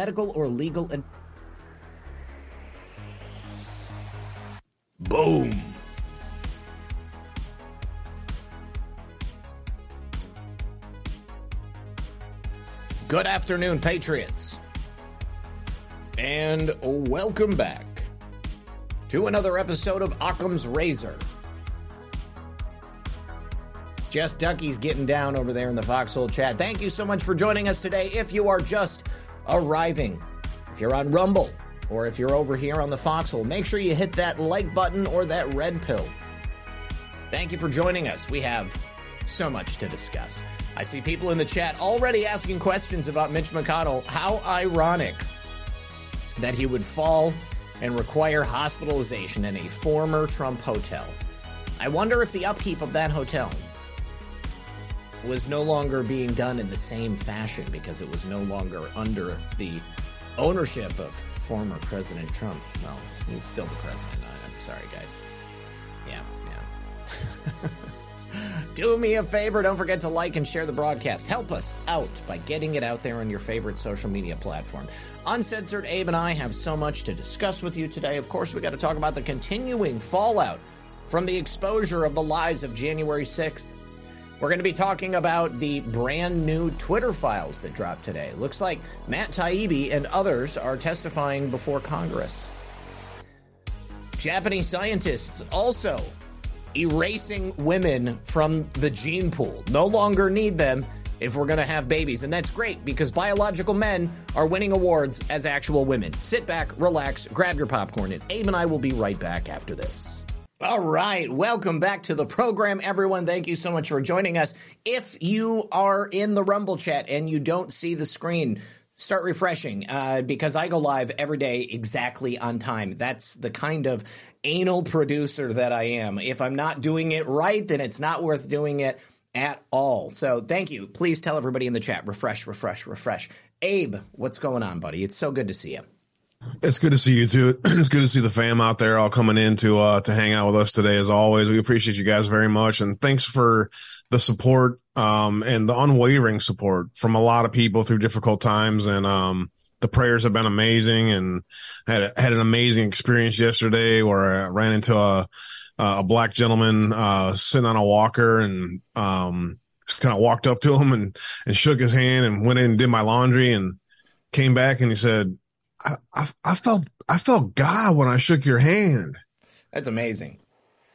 Medical or legal ad- Boom. Good afternoon, Patriots. And welcome back to another episode of Occam's Razor. Jess Ducky's getting down over there in the Foxhole chat. Thank you so much for joining us today. If you are just arriving. If you're on Rumble or if you're over here on the Foxhole, make sure you hit that like button or that red pill. Thank you for joining us. We have so much to discuss. I see people in the chat already asking questions about Mitch McConnell. How ironic that he would fall and require hospitalization in a former Trump hotel. I wonder if the upkeep of that hotel was no longer being done in the same fashion because it was no longer under the ownership of former President Trump. Well, he's still the president. I'm sorry, guys. Yeah, yeah. Do me a favor. Don't forget to like and share the broadcast. Help us out by getting it out there on your favorite social media platform. Uncensored Abe and I have so much to discuss with you today. Of course, we got to talk about the continuing fallout from the exposure of the lies of January 6th. We're going to be talking about the brand new Twitter files that dropped today. Looks like Matt Taibbi and others are testifying before Congress. Japanese scientists also erasing women from the gene pool. No longer need them if we're going to have babies. And that's great because biological men are winning awards as actual women. Sit back, relax, grab your popcorn, and Abe and I will be right back after this. All right. Welcome back to the program, everyone. Thank you so much for joining us. If you are in the Rumble chat and you don't see the screen, start refreshing uh, because I go live every day exactly on time. That's the kind of anal producer that I am. If I'm not doing it right, then it's not worth doing it at all. So thank you. Please tell everybody in the chat refresh, refresh, refresh. Abe, what's going on, buddy? It's so good to see you. It's good to see you too. It's good to see the fam out there all coming in to uh to hang out with us today as always. We appreciate you guys very much and thanks for the support um and the unwavering support from a lot of people through difficult times and um the prayers have been amazing and had had an amazing experience yesterday where I ran into a a black gentleman uh sitting on a walker and um kind of walked up to him and and shook his hand and went in and did my laundry and came back and he said I, I, felt I felt God when I shook your hand. That's amazing.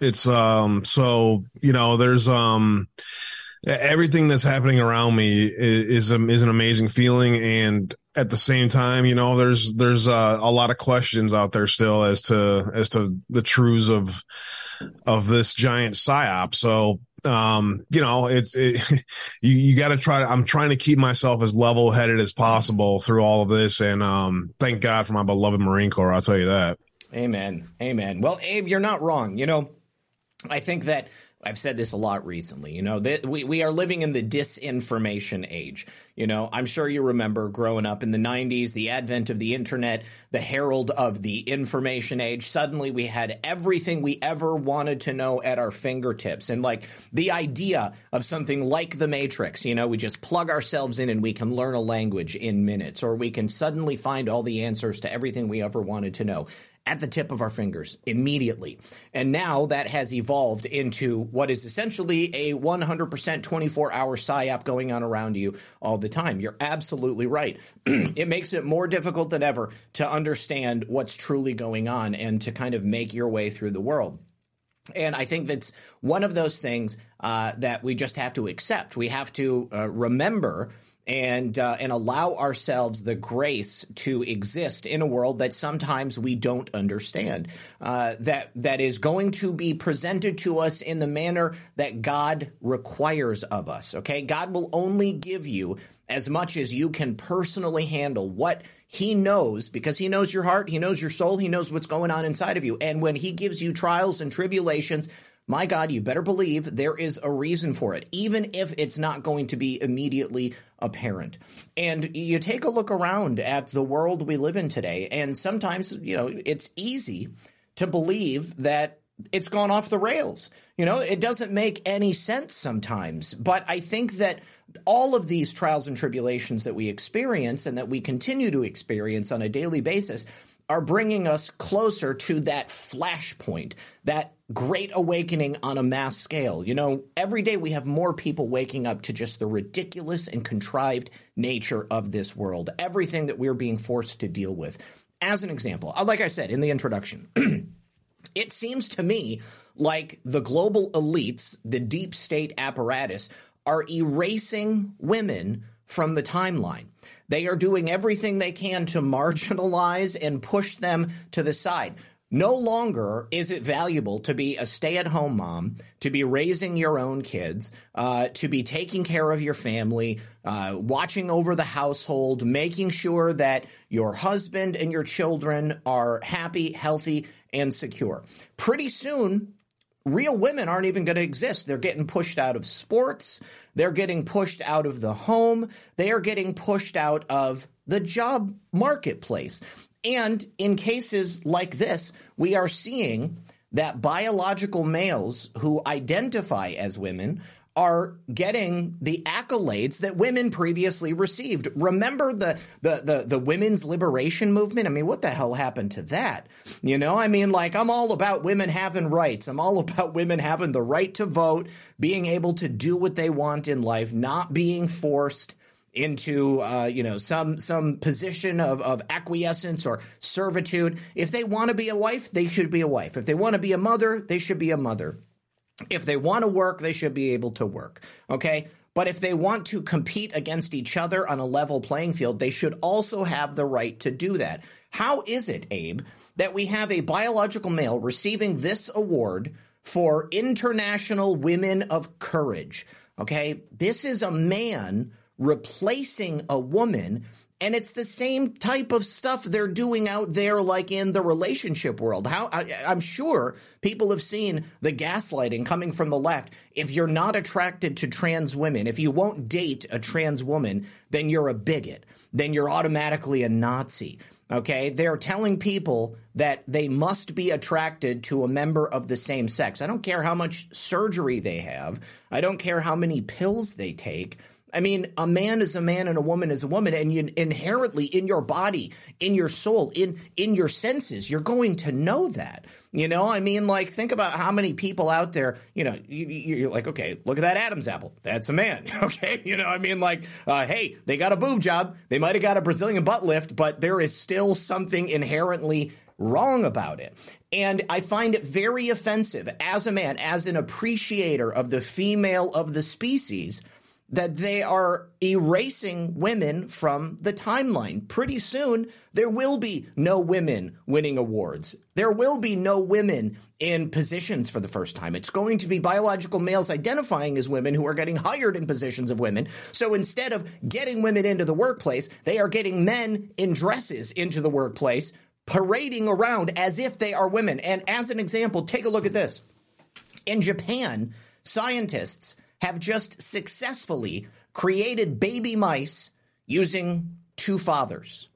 It's um so you know there's um everything that's happening around me is is, is an amazing feeling and at the same time you know there's there's uh, a lot of questions out there still as to as to the truths of of this giant psyop so um, you know, it's it, you you got to try. To, I'm trying to keep myself as level headed as possible through all of this, and um, thank God for my beloved Marine Corps. I'll tell you that. Amen. Amen. Well, Abe, you're not wrong. You know, I think that I've said this a lot recently. You know, that we, we are living in the disinformation age. You know, I'm sure you remember growing up in the 90s, the advent of the internet, the herald of the information age. Suddenly we had everything we ever wanted to know at our fingertips. And like the idea of something like the Matrix, you know, we just plug ourselves in and we can learn a language in minutes, or we can suddenly find all the answers to everything we ever wanted to know at the tip of our fingers immediately. And now that has evolved into what is essentially a 100% 24 hour PSYOP going on around you all the time. You're absolutely right. it makes it more difficult than ever to understand what's truly going on and to kind of make your way through the world. And I think that's one of those things uh, that we just have to accept. We have to uh, remember and uh, and allow ourselves the grace to exist in a world that sometimes we don't understand. Uh, that that is going to be presented to us in the manner that God requires of us. Okay, God will only give you as much as you can personally handle what he knows because he knows your heart, he knows your soul, he knows what's going on inside of you. And when he gives you trials and tribulations, my God, you better believe there is a reason for it, even if it's not going to be immediately apparent. And you take a look around at the world we live in today, and sometimes, you know, it's easy to believe that it's gone off the rails. You know, it doesn't make any sense sometimes. But I think that all of these trials and tribulations that we experience and that we continue to experience on a daily basis are bringing us closer to that flashpoint, that great awakening on a mass scale. You know, every day we have more people waking up to just the ridiculous and contrived nature of this world, everything that we're being forced to deal with. As an example, uh, like I said in the introduction, it seems to me like the global elites, the deep state apparatus, are erasing women from the timeline. They are doing everything they can to marginalize and push them to the side. No longer is it valuable to be a stay at home mom, to be raising your own kids, uh, to be taking care of your family, uh, watching over the household, making sure that your husband and your children are happy, healthy, and secure. Pretty soon, real women aren't even going to exist. They're getting pushed out of sports. They're getting pushed out of the home. They are getting pushed out of the job marketplace. And in cases like this, we are seeing that biological males who identify as women are getting the accolades that women previously received. Remember the, the the the women's liberation movement? I mean, what the hell happened to that? You know, I mean, like I'm all about women having rights. I'm all about women having the right to vote, being able to do what they want in life, not being forced into uh, you know some some position of, of acquiescence or servitude. If they want to be a wife, they should be a wife. If they want to be a mother, they should be a mother. If they want to work, they should be able to work. Okay. But if they want to compete against each other on a level playing field, they should also have the right to do that. How is it, Abe, that we have a biological male receiving this award for International Women of Courage? Okay. This is a man replacing a woman and it's the same type of stuff they're doing out there, like in the relationship world. How I, am sure people have seen the gaslighting coming from the left. If you're not attracted to trans women, if you won't date a trans woman, then you're a bigot. Then you're automatically a Nazi. Okay, they're telling people that they must be attracted to a member of the same sex. I don't care how much surgery they have. I don't care how many pills they take. I mean, a man is a man and a woman is a woman, and you inherently in your body, in your soul, in in your senses, you're going to know that. You know, I mean, like think about how many people out there. You know, you, are like, okay, look at that Adam's apple. That's a man. Okay, you know, I mean, like, uh, hey, they got a boob job. They might have got a Brazilian butt lift, but there is still something inherently wrong about it. And I find it very offensive as a man, as an appreciator of the female of the species that they are erasing women from the timeline. Pretty soon, there will be no women winning awards. There will be no women in positions for the first time. It's going to be biological males identifying as women who are getting hired in positions of women. So instead of getting women into the workplace, they are getting men in dresses into the workplace, parading around as if they are women. And as an example, take a look at this. In Japan, scientists have just successfully created baby mice using two fathers.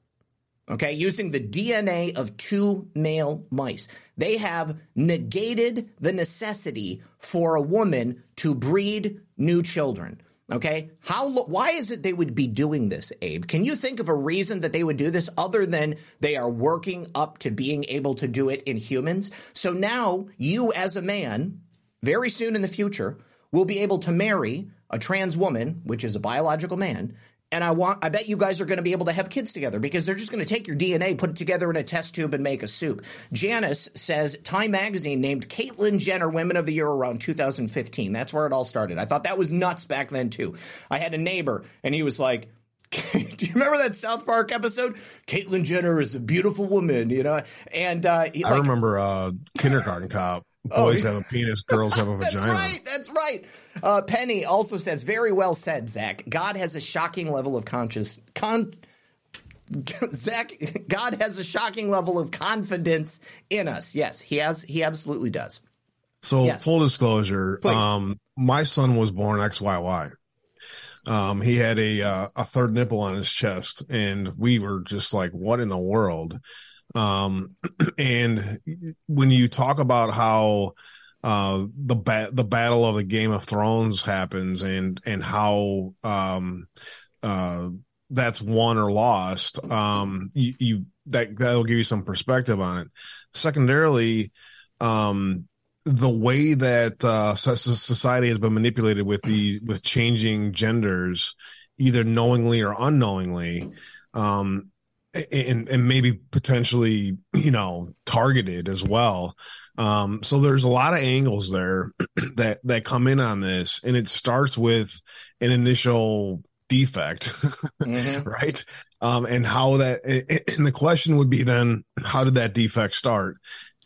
Okay, using the DNA of two male mice. They have negated the necessity for a woman to breed new children. Okay, how why is it they would be doing this, Abe? Can you think of a reason that they would do this other than they are working up to being able to do it in humans? So now you as a man, very soon in the future, will be able to marry a trans woman, which is a biological man, and I want I bet you guys are going to be able to have kids together because they're just going to take your DNA, put it together in a test tube and make a soup. Janice says Time magazine named Caitlyn Jenner Women of the Year around 2015. That's where it all started. I thought that was nuts back then too. I had a neighbor and he was like do you remember that South Park episode? Caitlyn Jenner is a beautiful woman, you know. And uh, he, I like, remember uh, Kindergarten Cop. Boys oh, have a penis, girls have a vagina. That's right. That's right. Uh, Penny also says, very well said, Zach. God has a shocking level of conscious con. Zach, God has a shocking level of confidence in us. Yes, he has. He absolutely does. So, yes. full disclosure, um, my son was born XYY. Um, he had a uh, a third nipple on his chest, and we were just like, "What in the world?" Um, and when you talk about how uh, the ba- the battle of the Game of Thrones happens, and and how um, uh, that's won or lost, um, you, you that that'll give you some perspective on it. Secondarily, um, the way that uh, society has been manipulated with the with changing genders, either knowingly or unknowingly, um, and and maybe potentially you know targeted as well. Um, so there's a lot of angles there that that come in on this, and it starts with an initial defect, mm-hmm. right? Um, and how that and the question would be then, how did that defect start?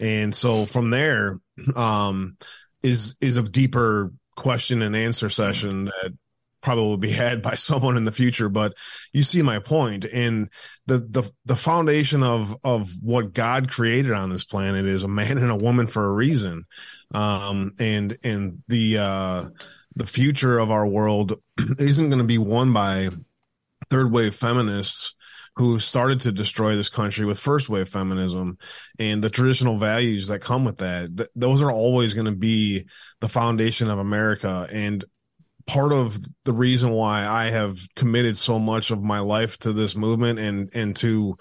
And so from there, um, is is a deeper question and answer session that probably be had by someone in the future but you see my point. point and the the the foundation of of what god created on this planet is a man and a woman for a reason um and and the uh the future of our world isn't going to be won by third wave feminists who started to destroy this country with first wave feminism and the traditional values that come with that. Th- those are always going to be the foundation of America. And part of the reason why I have committed so much of my life to this movement and and to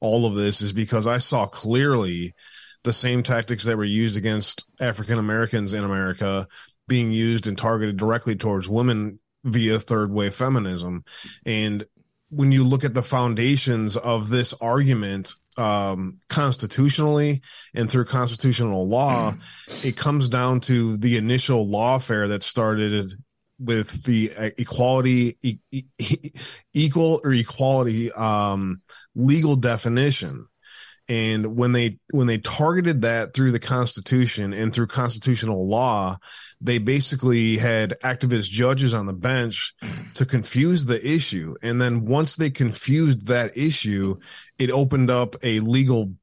all of this is because I saw clearly the same tactics that were used against African Americans in America being used and targeted directly towards women via third wave feminism. And when you look at the foundations of this argument um, constitutionally and through constitutional law, it comes down to the initial lawfare that started with the uh, equality e- e- equal or equality um, legal definition. And when they when they targeted that through the constitution and through constitutional law they basically had activist judges on the bench to confuse the issue. And then once they confused that issue it opened up a legal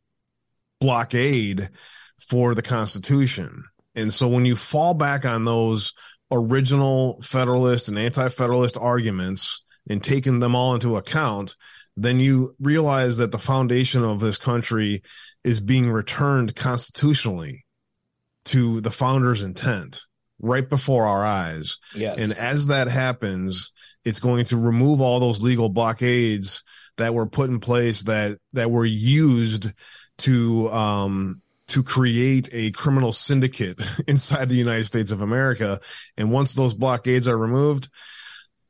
blockade for the constitution. And so when you fall back on those original Federalist and Anti Federalist arguments and taken them all into account, then you realize that the foundation of this country is being returned constitutionally to the founder's intent right before our eyes. Yes. And as that happens, it's going to remove all those legal blockades that were put in place that that were used to um to create a criminal syndicate inside the United States of America. And once those blockades are removed,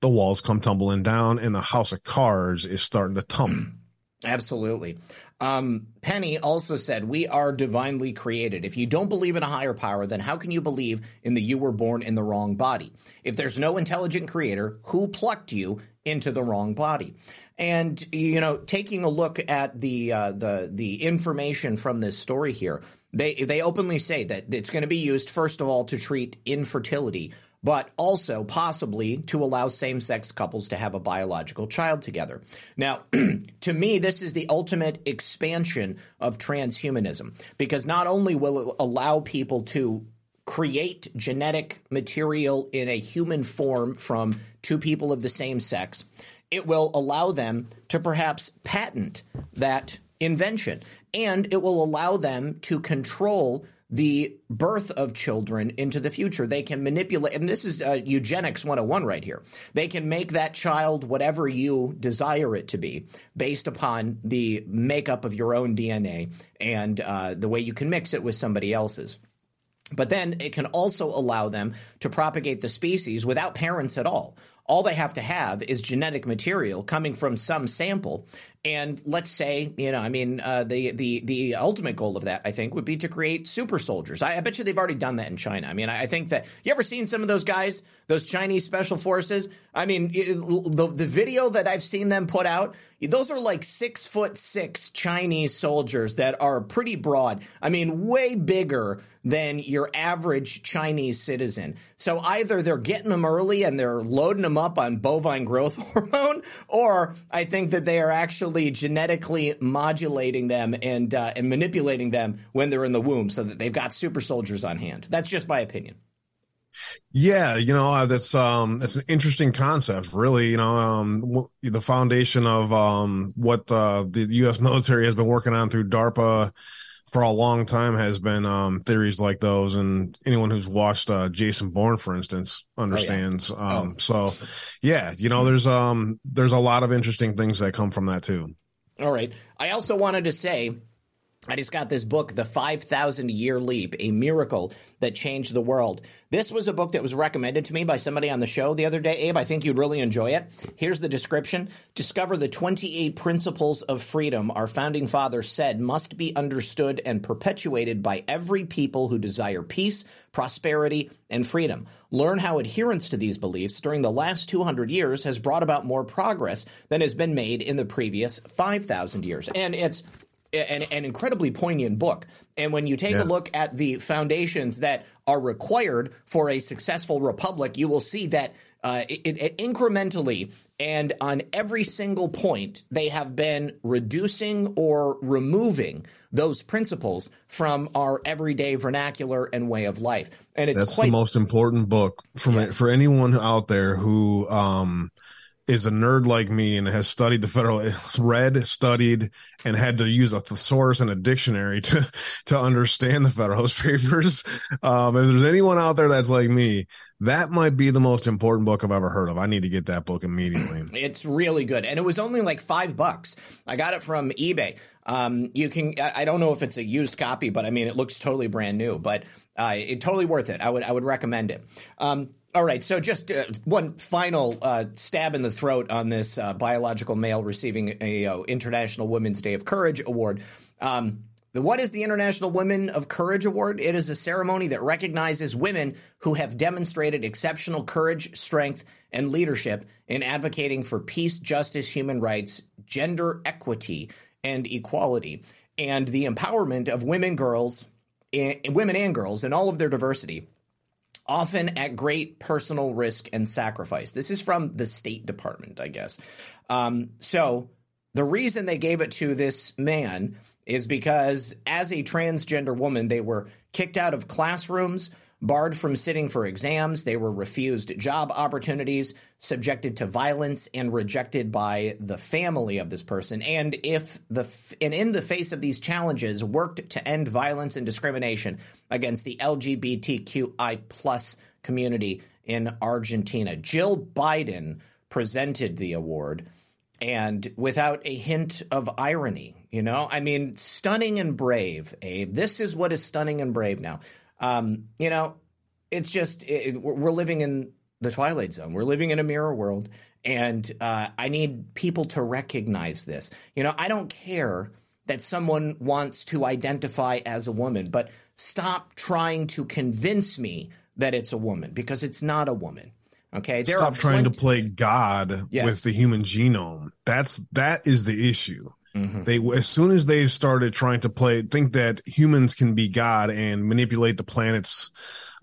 the walls come tumbling down and the house of cards is starting to tumble. Absolutely. Um, Penny also said, We are divinely created. If you don't believe in a higher power, then how can you believe in the you were born in the wrong body? If there's no intelligent creator, who plucked you into the wrong body? And you know, taking a look at the uh, the the information from this story here, they they openly say that it's going to be used first of all to treat infertility, but also possibly to allow same sex couples to have a biological child together. Now, to me, this is the ultimate expansion of transhumanism because not only will it allow people to create genetic material in a human form from two people of the same sex it will allow them to perhaps patent that invention and it will allow them to control the birth of children into the future. They can manipulate, and this is uh, eugenics 101 right here. They can make that child whatever you desire it to be based upon the makeup of your own DNA and uh, the way you can mix it with somebody else's. But then it can also allow them to propagate the species without parents at all. All they have to have is genetic material coming from some sample, And let's say, you know, I mean, uh, the the the ultimate goal of that, I think, would be to create super soldiers. I, I bet you they've already done that in China. I mean, I, I, think that you ever seen some of those guys, those Chinese special forces? I mean, the the video that I've seen them put out, those are like six foot six Chinese soldiers that are pretty broad. I mean, way bigger than your average Chinese citizen. So either they're getting them early and they're loading them up on bovine growth hormone, or I think that they are actually genetically modulating them and uh, and manipulating them when they're in the womb, so that they've got super soldiers on hand. That's just my opinion. Yeah, you know uh, that's um that's an interesting concept. Really, you know, um the foundation of um what uh, the U.S. military has been working on through DARPA for a long time has been um, theories like those, and anyone who's watched uh, Jason Bourne, for instance, understands. Oh, yeah. um, oh. So, yeah, you know, there's um, there's a lot of interesting things that come from that too. All right. I also wanted to say I just got this book, The 5,000 Year Leap, a miracle that changed the world. This was a book that was recommended to me by somebody on the show the other day. Abe, I think you'd really enjoy it. Here's the description Discover the 28 principles of freedom our founding fathers said must be understood and perpetuated by every people who desire peace, prosperity, and freedom. Learn how adherence to these beliefs during the last 200 years has brought about more progress than has been made in the previous 5,000 years. And it's an, an incredibly poignant book. And when you take yeah. a look at the foundations that are required for a successful republic, you will see that uh, it, it, incrementally and on every single point, they have been reducing or removing those principles from our everyday vernacular and way of life. And it's that's quite, the most important book for yes. for anyone out there who um, is a nerd like me and has studied the federal read studied and had to use a thesaurus and a dictionary to to understand the federalist papers. Um, if there's anyone out there that's like me that might be the most important book i've ever heard of. I need to get that book immediately. It's really good. And it was only like five bucks. I got it from ebay. Um, you can i don't know if it's a used copy but i mean it looks totally brand new but uh, it totally worth it. I would i would recommend it. Um, all right, so just uh, one final uh, stab in the throat on this uh, biological male receiving a uh, International Women's Day of Courage award. Um, the, what is the International Women of Courage Award? It is a ceremony that recognizes women who have demonstrated exceptional courage, strength, and leadership in advocating for peace, justice, human rights, gender equity, and equality, and the empowerment of women, girls, and, women and girls, in all of their diversity often at great personal risk and sacrifice. This is from the State Department, I guess. Um, so the reason they gave it to this man is because as a transgender woman, they were kicked out of classrooms, barred from sitting for exams, they were refused job opportunities, subjected to violence, and rejected by the family of this person. And if the and in the face of these challenges, worked to end violence and discrimination against the LGBTQI plus community in Argentina. Jill Biden presented the award and without a hint of irony, you know, I mean, stunning and brave, Abe. This is what is stunning and brave now. Um, you know, it's just it, we're living in the twilight zone. We're living in a mirror world, and uh, I need people to recognize this. You know, I don't care that someone wants to identify as a woman, but stop trying to convince me that it's a woman because it's not a woman. Okay, there stop trying to play God yes. with the human genome. That's that is the issue. Mm-hmm. They as soon as they started trying to play, think that humans can be God and manipulate the planet's,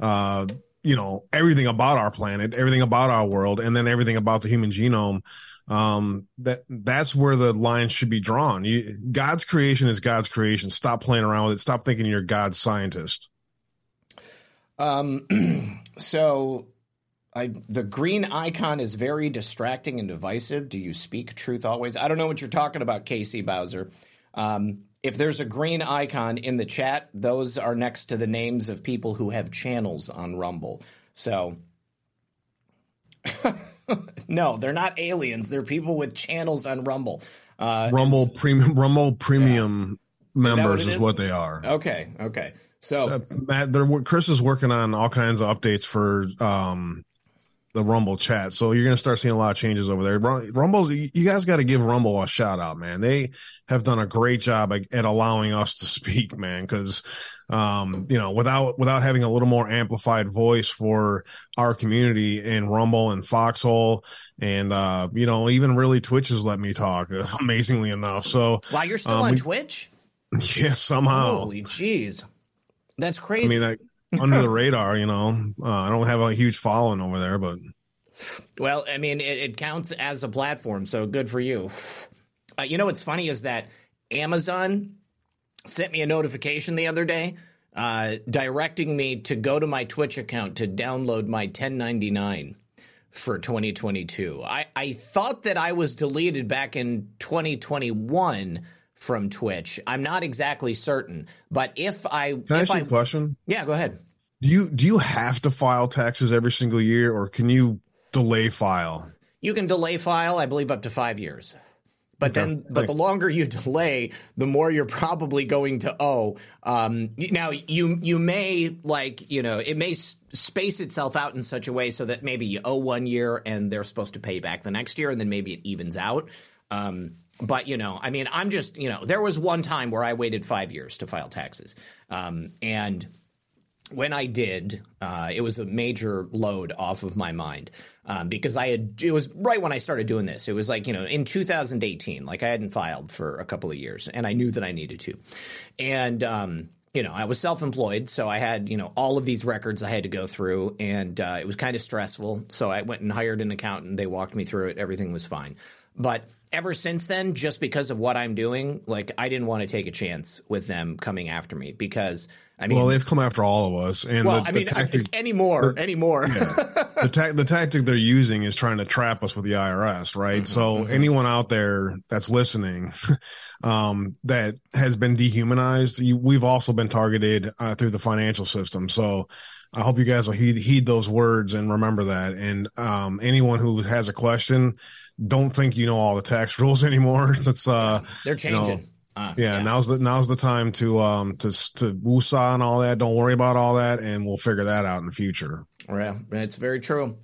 uh, you know, everything about our planet, everything about our world, and then everything about the human genome. Um, that that's where the line should be drawn. You, God's creation is God's creation. Stop playing around with it. Stop thinking you're God's scientist. Um, so I, the green icon is very distracting and divisive. Do you speak truth always? I don't know what you're talking about, Casey Bowser. Um, if there's a green icon in the chat, those are next to the names of people who have channels on Rumble. So, no, they're not aliens. They're people with channels on Rumble. Uh, Rumble premium, Rumble premium yeah. members is, is, is, what they are. Okay, okay. So uh, Matt, Chris is working on all kinds of updates for um, the Rumble chat. So you're going to start seeing a lot of changes over there. Rumble's, you guys got to give Rumble a shout out, man. They have done a great job at allowing us to speak, man. Cause, um, you know, without, without having a little more amplified voice for our community in Rumble and Foxhole and, uh, you know, even really Twitch has let me talk amazingly enough. So while you're still um, on we, Twitch? Yeah, somehow. Holy jeez. That's crazy. I mean, I, under the radar. You know, uh, I don't have a huge following over there, but well, I mean, it, it counts as a platform, so good for you. Uh, you know what's funny is that Amazon sent me a notification the other day uh, directing me to go to my Twitch account to download my 1099 for 2022. I, I thought that I was deleted back in 2021 from Twitch. I'm not exactly certain, but if I can I ask you a question? Yeah, go ahead. Do you do you have to file taxes every single year, or can you delay file? You can delay file, I believe, up to five years. But okay. then, but the longer you delay, the more you're probably going to owe. Um, now, you you may like you know it may space itself out in such a way so that maybe you owe one year and they're supposed to pay back the next year, and then maybe it evens out. Um, but you know, I mean, I'm just you know, there was one time where I waited five years to file taxes, um, and when I did, uh, it was a major load off of my mind um, because I had. It was right when I started doing this. It was like you know in 2018, like I hadn't filed for a couple of years, and I knew that I needed to, and. Um, you know, I was self-employed, so I had you know all of these records I had to go through, and uh, it was kind of stressful. So I went and hired an accountant. They walked me through it. Everything was fine. But ever since then, just because of what I'm doing, like I didn't want to take a chance with them coming after me because I mean, well, they've come after all of us, and well, the, I mean, tactic, anymore, the, anymore. yeah. the ta- the tactic they're using is trying to trap us with the IRS, right? Mm-hmm, so mm-hmm. anyone out there that's listening, um, that has been dehumanized, you, we've also been targeted uh, through the financial system. So I hope you guys will heed, heed those words and remember that. And um, anyone who has a question, don't think you know all the tax rules anymore. That's uh, they're changing. You know, uh, yeah, yeah, now's the now's the time to um to to woosah and all that. Don't worry about all that, and we'll figure that out in the future. Yeah, it's very true.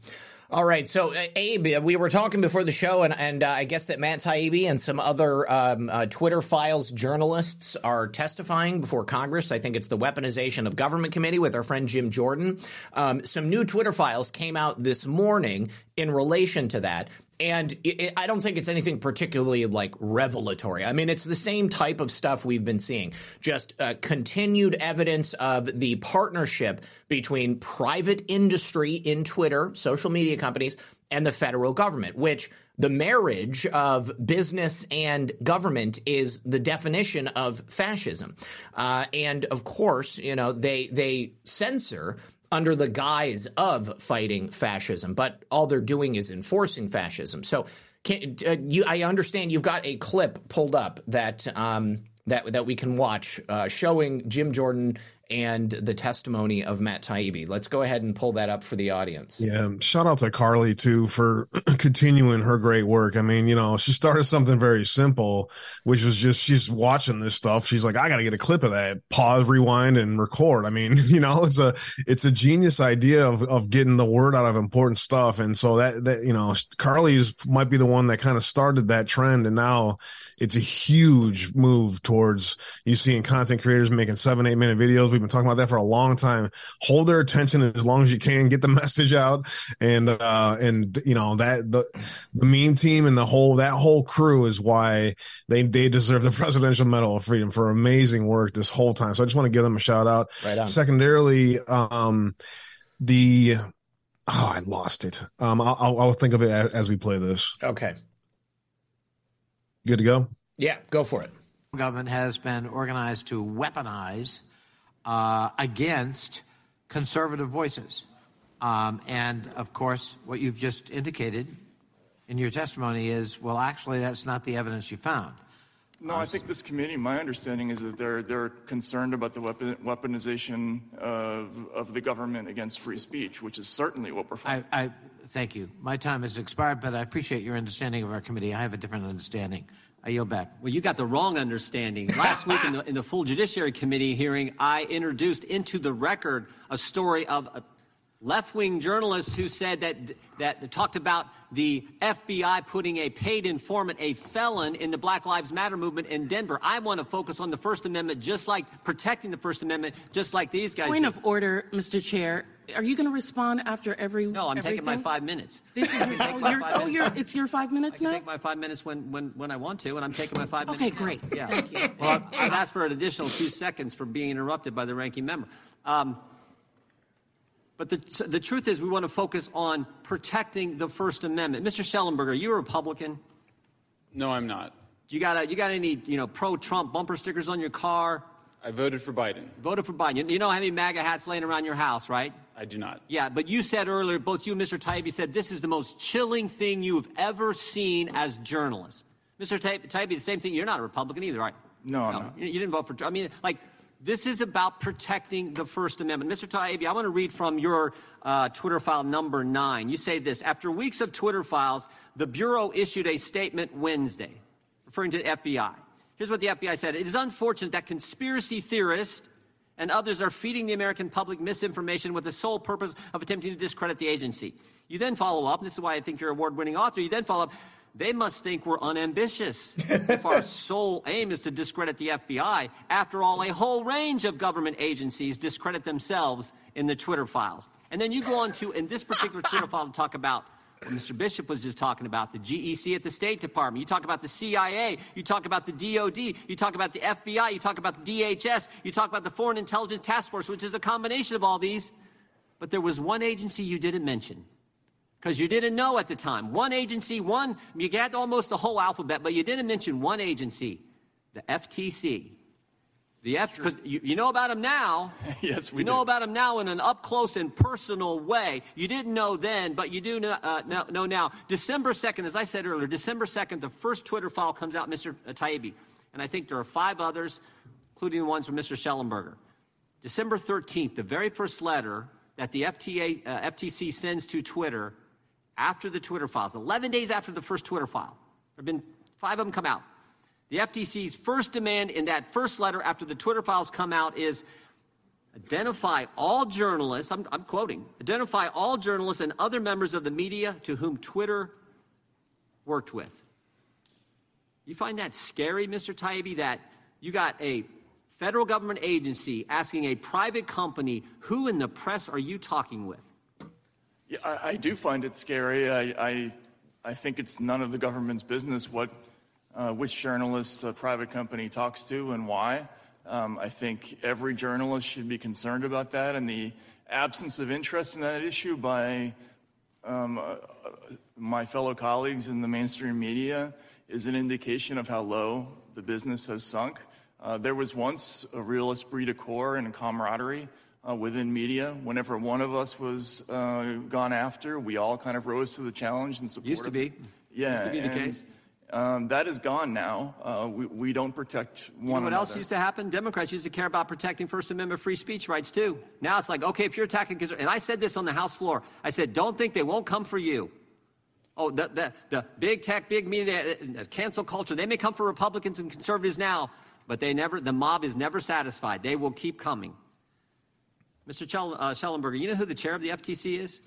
All right, so uh, Abe, we were talking before the show, and and uh, I guess that Matt Taibbi and some other um, uh, Twitter Files journalists are testifying before Congress. I think it's the Weaponization of Government Committee with our friend Jim Jordan. Um, some new Twitter files came out this morning in relation to that and it, I don't think it's anything particularly like revelatory. I mean, it's the same type of stuff we've been seeing, just uh, continued evidence of the partnership between private industry in Twitter, social media companies, and the federal government, which the marriage of business and government is the definition of fascism. Uh, and of course, you know, they they censor under the guise of fighting fascism, but all they're doing is enforcing fascism. So, can, uh, you, I understand you've got a clip pulled up that um, that that we can watch uh, showing Jim Jordan and the testimony of Matt Taibbi. Let's go ahead and pull that up for the audience. Yeah, shout out to Carly too for continuing her great work. I mean, you know, she started something very simple, which was just she's watching this stuff. She's like, I got to get a clip of that. Pause, rewind, and record. I mean, you know, it's a it's a genius idea of of getting the word out of important stuff. And so that that you know, Carly's might be the one that kind of started that trend, and now it's a huge move towards you seeing content creators making seven eight minute videos We've been talking about that for a long time. Hold their attention as long as you can. Get the message out, and uh, and you know that the the meme team and the whole that whole crew is why they they deserve the Presidential Medal of Freedom for amazing work this whole time. So I just want to give them a shout out. Right on. Secondarily, um, the oh I lost it. Um, I'll I'll think of it as, as we play this. Okay. Good to go. Yeah, go for it government has been organized to weaponize uh, against conservative voices. Um, and of course, what you've just indicated in your testimony is, well, actually, that's not the evidence you found. No, I think this committee, my understanding is that they're, they're concerned about the weapon, weaponization of, of the government against free speech, which is certainly what we're finding. I, I, thank you. My time has expired, but I appreciate your understanding of our committee. I have a different understanding. I yield back. Well, you got the wrong understanding. Last week in the, in the full Judiciary Committee hearing, I introduced into the record a story of a left-wing journalists who said that that talked about the FBI putting a paid informant, a felon, in the Black Lives Matter movement in Denver. I want to focus on the First Amendment, just like protecting the First Amendment, just like these guys. Point do. of order, Mr. Chair. Are you going to respond after every? No, I'm everything? taking my five minutes. This is your, oh, my you're, five oh, minutes. you're, it's your five I minutes can now. take my five minutes when, when, when I want to, and I'm taking my five Okay, minutes. Okay, great. Yeah. Thank you. Well, I've asked for an additional two seconds for being interrupted by the ranking member. Um, but the, the truth is, we want to focus on protecting the First Amendment. Mr. Shellenberger, are you a Republican? No, I'm not. You got, a, you got any you know, pro Trump bumper stickers on your car? I voted for Biden. Voted for Biden. You, you know how many MAGA hats laying around your house, right? I do not. Yeah, but you said earlier, both you and Mr. Taibbi said this is the most chilling thing you've ever seen as journalists. Mr. Taibbi, Taibbi, the same thing. You're not a Republican either, right? No, I'm not. You, you didn't vote for. I mean, like this is about protecting the First Amendment. Mr. Taibbi, I want to read from your uh, Twitter file number nine. You say this: After weeks of Twitter files, the bureau issued a statement Wednesday, referring to the FBI. Here's what the FBI said: It is unfortunate that conspiracy theorists and others are feeding the American public misinformation with the sole purpose of attempting to discredit the agency. You then follow up, and this is why I think you're an award winning author. You then follow up, they must think we're unambitious if our sole aim is to discredit the FBI. After all, a whole range of government agencies discredit themselves in the Twitter files. And then you go on to, in this particular Twitter file, to talk about what Mr. Bishop was just talking about, the GEC at the State Department. You talk about the CIA. You talk about the DOD. You talk about the FBI. You talk about the DHS. You talk about the Foreign Intelligence Task Force, which is a combination of all these. But there was one agency you didn't mention because you didn't know at the time. One agency, one, you got almost the whole alphabet, but you didn't mention one agency, the FTC. The F, cause you, you know about them now. Yes, we You know do. about them now in an up close and personal way. You didn't know then, but you do know, uh, know, know now. December 2nd, as I said earlier, December 2nd, the first Twitter file comes out, Mr. Taibbi. And I think there are five others, including the ones from Mr. Shellenberger. December 13th, the very first letter that the FTA, uh, FTC sends to Twitter after the Twitter files, 11 days after the first Twitter file. There have been five of them come out. The FTC's first demand in that first letter after the Twitter files come out is identify all journalists, I'm, I'm quoting, identify all journalists and other members of the media to whom Twitter worked with. You find that scary, Mr. Taibbi, that you got a federal government agency asking a private company, who in the press are you talking with? Yeah, I, I do find it scary. I, I, I think it's none of the government's business what, uh, which journalists a private company talks to and why. Um, I think every journalist should be concerned about that, and the absence of interest in that issue by um, uh, my fellow colleagues in the mainstream media is an indication of how low the business has sunk. Uh, there was once a real esprit de corps and camaraderie uh, within media. Whenever one of us was uh, gone after, we all kind of rose to the challenge and supported. Used to be. Yeah, Used to be the and, case. Um, that is gone now. Uh, we, we don't protect one You know what another. else used to happen? Democrats used to care about protecting First Amendment free speech rights too. Now it's like, okay, if you're attacking, and I said this on the House floor, I said, don't think they won't come for you. Oh, the, the, the big tech, big media, the, the cancel culture, they may come for Republicans and conservatives now, but they never, the mob is never satisfied. They will keep coming. Mr. Chell, uh, Shellenberger, you know who the chair of the FTC is?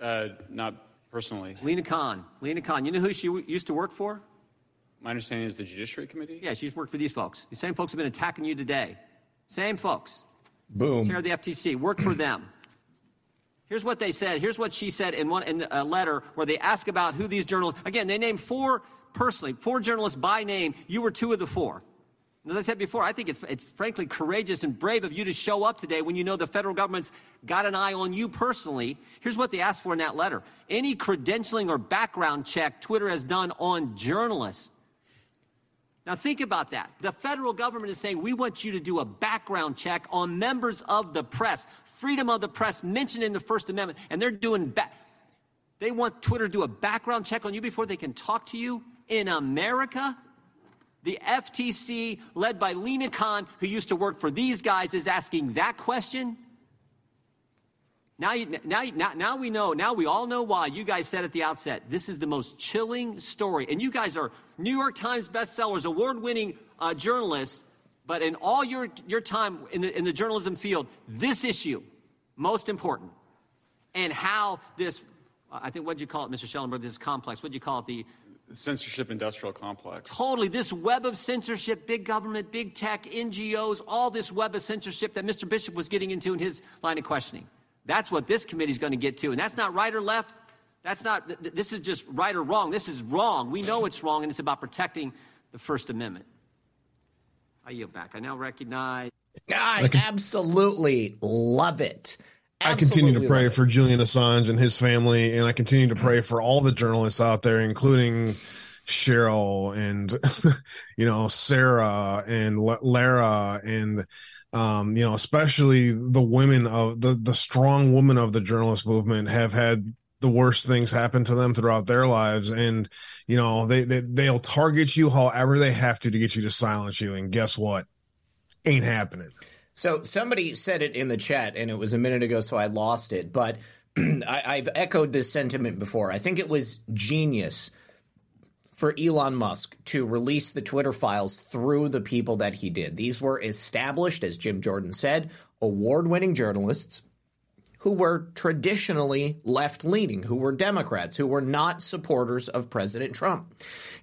Uh, not personally. Lina Khan. Lina Khan. You know who she w- used to work for? My understanding is the Judiciary Committee. Yeah, she's worked for these folks. The same folks have been attacking you today. Same folks. Boom. chair of the FTC, worked for them. Here's what they said. Here's what she said in one in a letter where they ask about who these journalists. Again, they named four personally, four journalists by name. You were two of the four. As I said before, I think it's, it's frankly courageous and brave of you to show up today when you know the federal government's got an eye on you personally. Here's what they asked for in that letter: any credentialing or background check Twitter has done on journalists. Now, think about that. The federal government is saying we want you to do a background check on members of the press, freedom of the press mentioned in the First Amendment, and they're doing ba- they want Twitter to do a background check on you before they can talk to you in America. The FTC, led by Lina Khan, who used to work for these guys, is asking that question. Now, now, now, now we know, now we all know why you guys said at the outset, this is the most chilling story. And you guys are New York Times bestsellers, award winning uh, journalists, but in all your, your time in the, in the journalism field, this issue, most important, and how this, I think, what'd you call it, Mr. Schellenberg, this is complex, what'd you call it, the censorship industrial complex. Totally. This web of censorship, big government, big tech, NGOs, all this web of censorship that Mr. Bishop was getting into in his line of questioning. That's what this committee is going to get to. And that's not right or left. That's not, this is just right or wrong. This is wrong. We know it's wrong, and it's about protecting the First Amendment. I yield back. I now recognize. I absolutely love it. I continue to pray for Julian Assange and his family, and I continue to pray for all the journalists out there, including Sharyl and you know Sarah and Lara and um, you know especially the women of the the strong women of the journalist movement have had the worst things happen to them throughout their lives. And you know they, they they'll target you however they have to to get you to silence you. And guess what? Ain't happening so somebody said it in the chat, and it was a minute ago, so I lost it. But I, have echoed this sentiment before. I think it was genius for Elon Musk to release the Twitter files through the people that he did. These were established, as Jim Jordan said, award winning journalists who were traditionally left leaning, who were Democrats, who were not supporters of President Trump.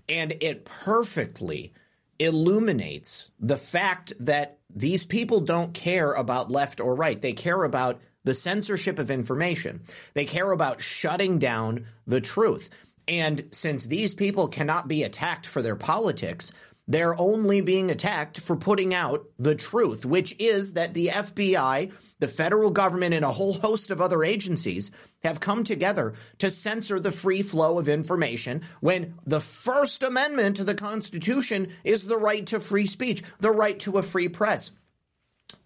And it perfectly illuminates the fact that these people don't care about left or right. They care about the censorship of information. They care about shutting down the truth. And since these people cannot be attacked for their politics, they're only being attacked for putting out the truth, which is that the FBI, the federal government, and a whole host of other agencies have come together to censor the free flow of information when the First Amendment to the Constitution is the right to free speech, the right to a free press.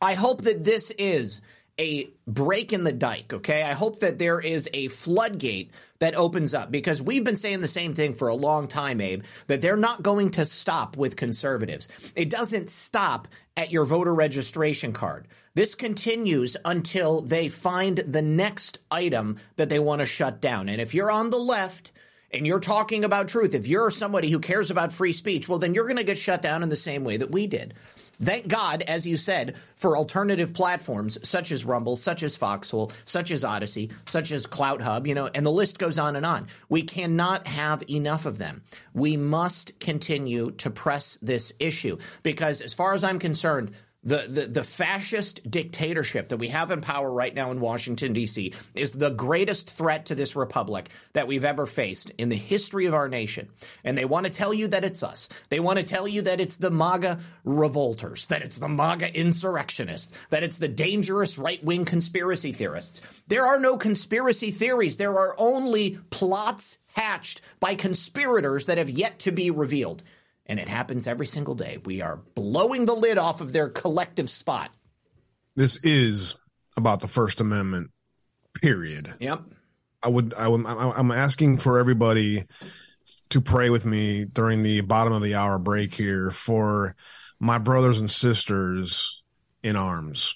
I hope that this is a break in the dike, okay? I hope that there is a floodgate that opens up because we've been saying the same thing for a long time, Abe, that they're not going to stop with conservatives. It doesn't stop at your voter registration card. This continues until they find the next item that they want to shut down. And if you're on the left, and you're talking about truth, if you're somebody who cares about free speech, well, then you're going to get shut down in the same way that we did. Thank God, as you said, for alternative platforms such as Rumble, such as Foxhole, such as Odysee, such as Clout Hub, you know, and the list goes on and on. We cannot have enough of them. We must continue to press this issue because, as far as I'm concerned, the, the, the fascist dictatorship that we have in power right now in Washington, D.C., is the greatest threat to this republic that we've ever faced in the history of our nation. And they want to tell you that it's us. They want to tell you that it's the MAGA revolters, that it's the MAGA insurrectionists, that it's the dangerous right wing conspiracy theorists. There are no conspiracy theories, there are only plots hatched by conspirators that have yet to be revealed and it happens every single day. We are blowing the lid off of their collective spot. This is about the First Amendment, period. Yep. I would, I would, I'm asking for everybody to pray with me during the bottom of the hour break here for my brothers and sisters in arms.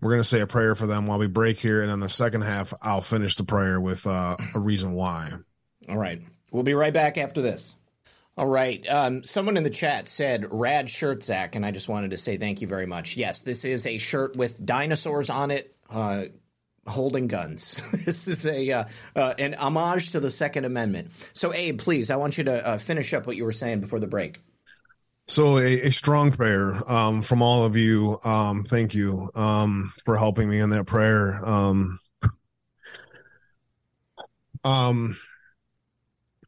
We're going to say a prayer for them while we break here. And then the second half, I'll finish the prayer with uh, a reason why. All right. We'll be right back after this. All right. Um, someone in the chat said "rad shirt, Zak," and I just wanted to say thank you very much. Yes, this is a shirt with dinosaurs on it, uh, holding guns. this is a uh, uh, an homage to the Second Amendment. So, Abe, please, I want you to uh, finish up what you were saying before the break. So, a, a strong prayer um, from all of you. Um, thank you um, for helping me in that prayer. Um, um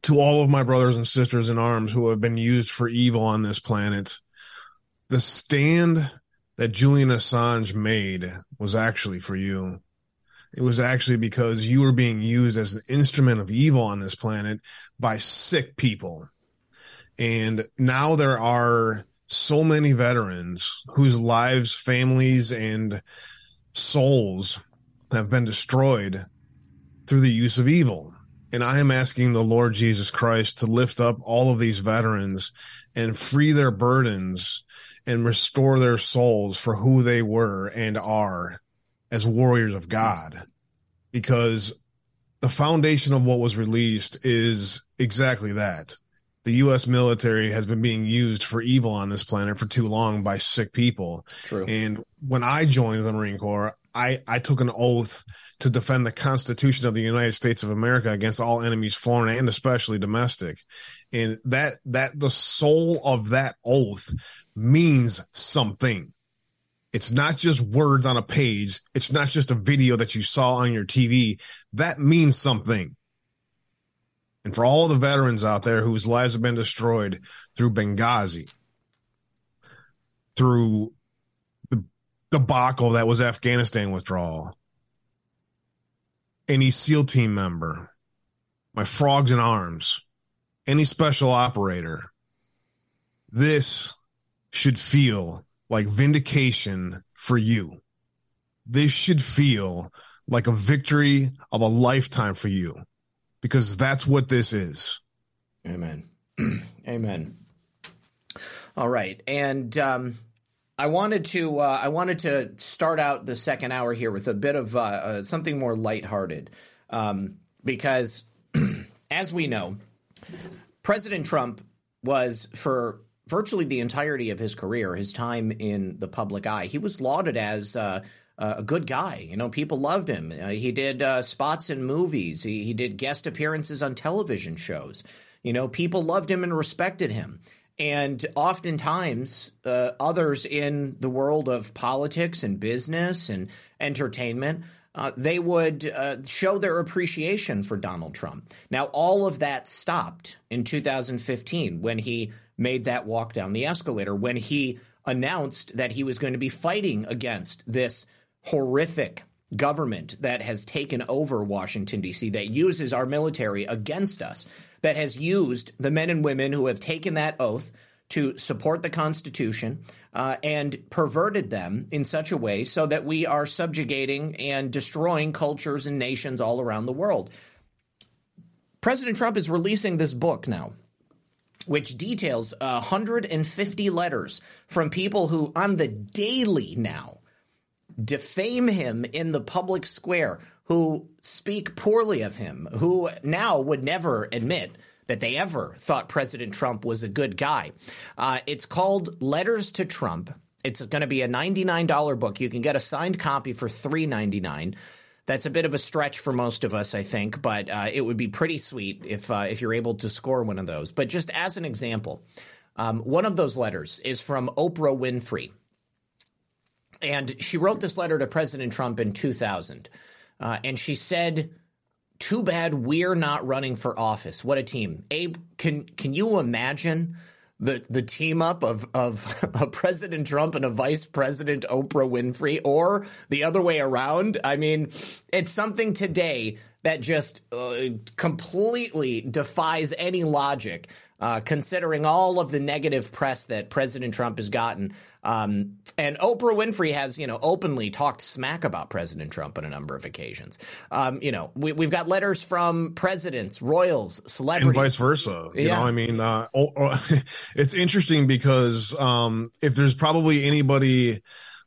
to all of my brothers and sisters in arms who have been used for evil on this planet, the stand that Julian Assange made was actually for you. It was actually because you were being used as an instrument of evil on this planet by sick people. And now there are so many veterans whose lives, families, and souls have been destroyed through the use of evil. And I am asking the Lord Jesus Christ to lift up all of these veterans and free their burdens and restore their souls for who they were and are as warriors of God. Because the foundation of what was released is exactly that. The U.S. military has been being used for evil on this planet for too long by sick people. True. And when I joined the Marine Corps, I, I took an oath to defend the Constitution of the United States of America against all enemies, foreign and especially domestic. And that, that the soul of that oath means something. It's not just words on a page. It's not just a video that you saw on your TV. That means something. And for all the veterans out there whose lives have been destroyed through Benghazi, through debacle that was Afghanistan withdrawal, any SEAL team member, my frogs in arms, any special operator, this should feel like vindication for you. This should feel like a victory of a lifetime for you because that's what this is. Amen. Amen. All right. And um, I wanted to uh, I wanted to start out the second hour here with a bit of uh, uh, something more lighthearted, um, because as we know, President Trump was for virtually the entirety of his career, his time in the public eye, he was lauded as uh, a good guy. You know, people loved him. Uh, he did uh, spots in movies. He, he did guest appearances on television shows. You know, people loved him and respected him. And oftentimes, uh, others in the world of politics and business and entertainment, uh, they would uh, show their appreciation for Donald Trump. Now, all of that stopped in 2015 when he made that walk down the escalator, when he announced that he was going to be fighting against this horrific government that has taken over Washington, D.C., that uses our military against us, that has used the men and women who have taken that oath to support the Constitution uh, and perverted them in such a way so that we are subjugating and destroying cultures and nations all around the world. President Trump is releasing this book now which details 150 letters from people who, on the daily now, defame him in the public square, who speak poorly of him, who now would never admit that they ever thought President Trump was a good guy. Uh, it's called Letters to Trump. It's going to be a $99 book. You can get a signed copy for $3.99. That's a bit of a stretch for most of us, I think, but uh, it would be pretty sweet if uh, if you're able to score one of those. But just as an example, um, one of those letters is from Oprah Winfrey, and she wrote this letter to President Trump in 2000, uh, and she said. Too bad we're not running for office. What a team. Abe, can can you imagine the the team up of of a President Trump and a Vice President Oprah Winfrey, or the other way around. I mean, it's something today that just uh, completely defies any logic, uh, considering all of the negative press that President Trump has gotten. Um, and Oprah Winfrey has, you know, openly talked smack about President Trump on a number of occasions. Um, you know, we, have got letters from presidents, royals, celebrities, and vice versa. You yeah. know, I mean, uh, oh, oh, it's interesting because um, if there's probably anybody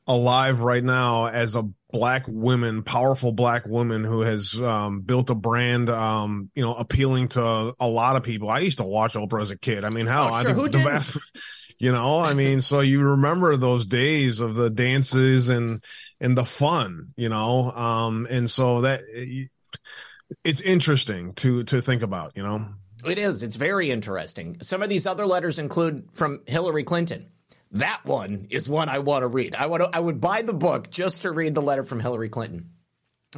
alive right now as a black woman, powerful black woman who has um, built a brand, um, you know, appealing to a lot of people. I used to watch Oprah as a kid. I mean, hell, oh, sure. I think the vast you know i mean so you remember those days of the dances and and the fun you know um and so that it's interesting to to think about you know it is it's very interesting some of these other letters include from hillary clinton that one is one i want to read i want to, i would buy the book just to read the letter from hillary clinton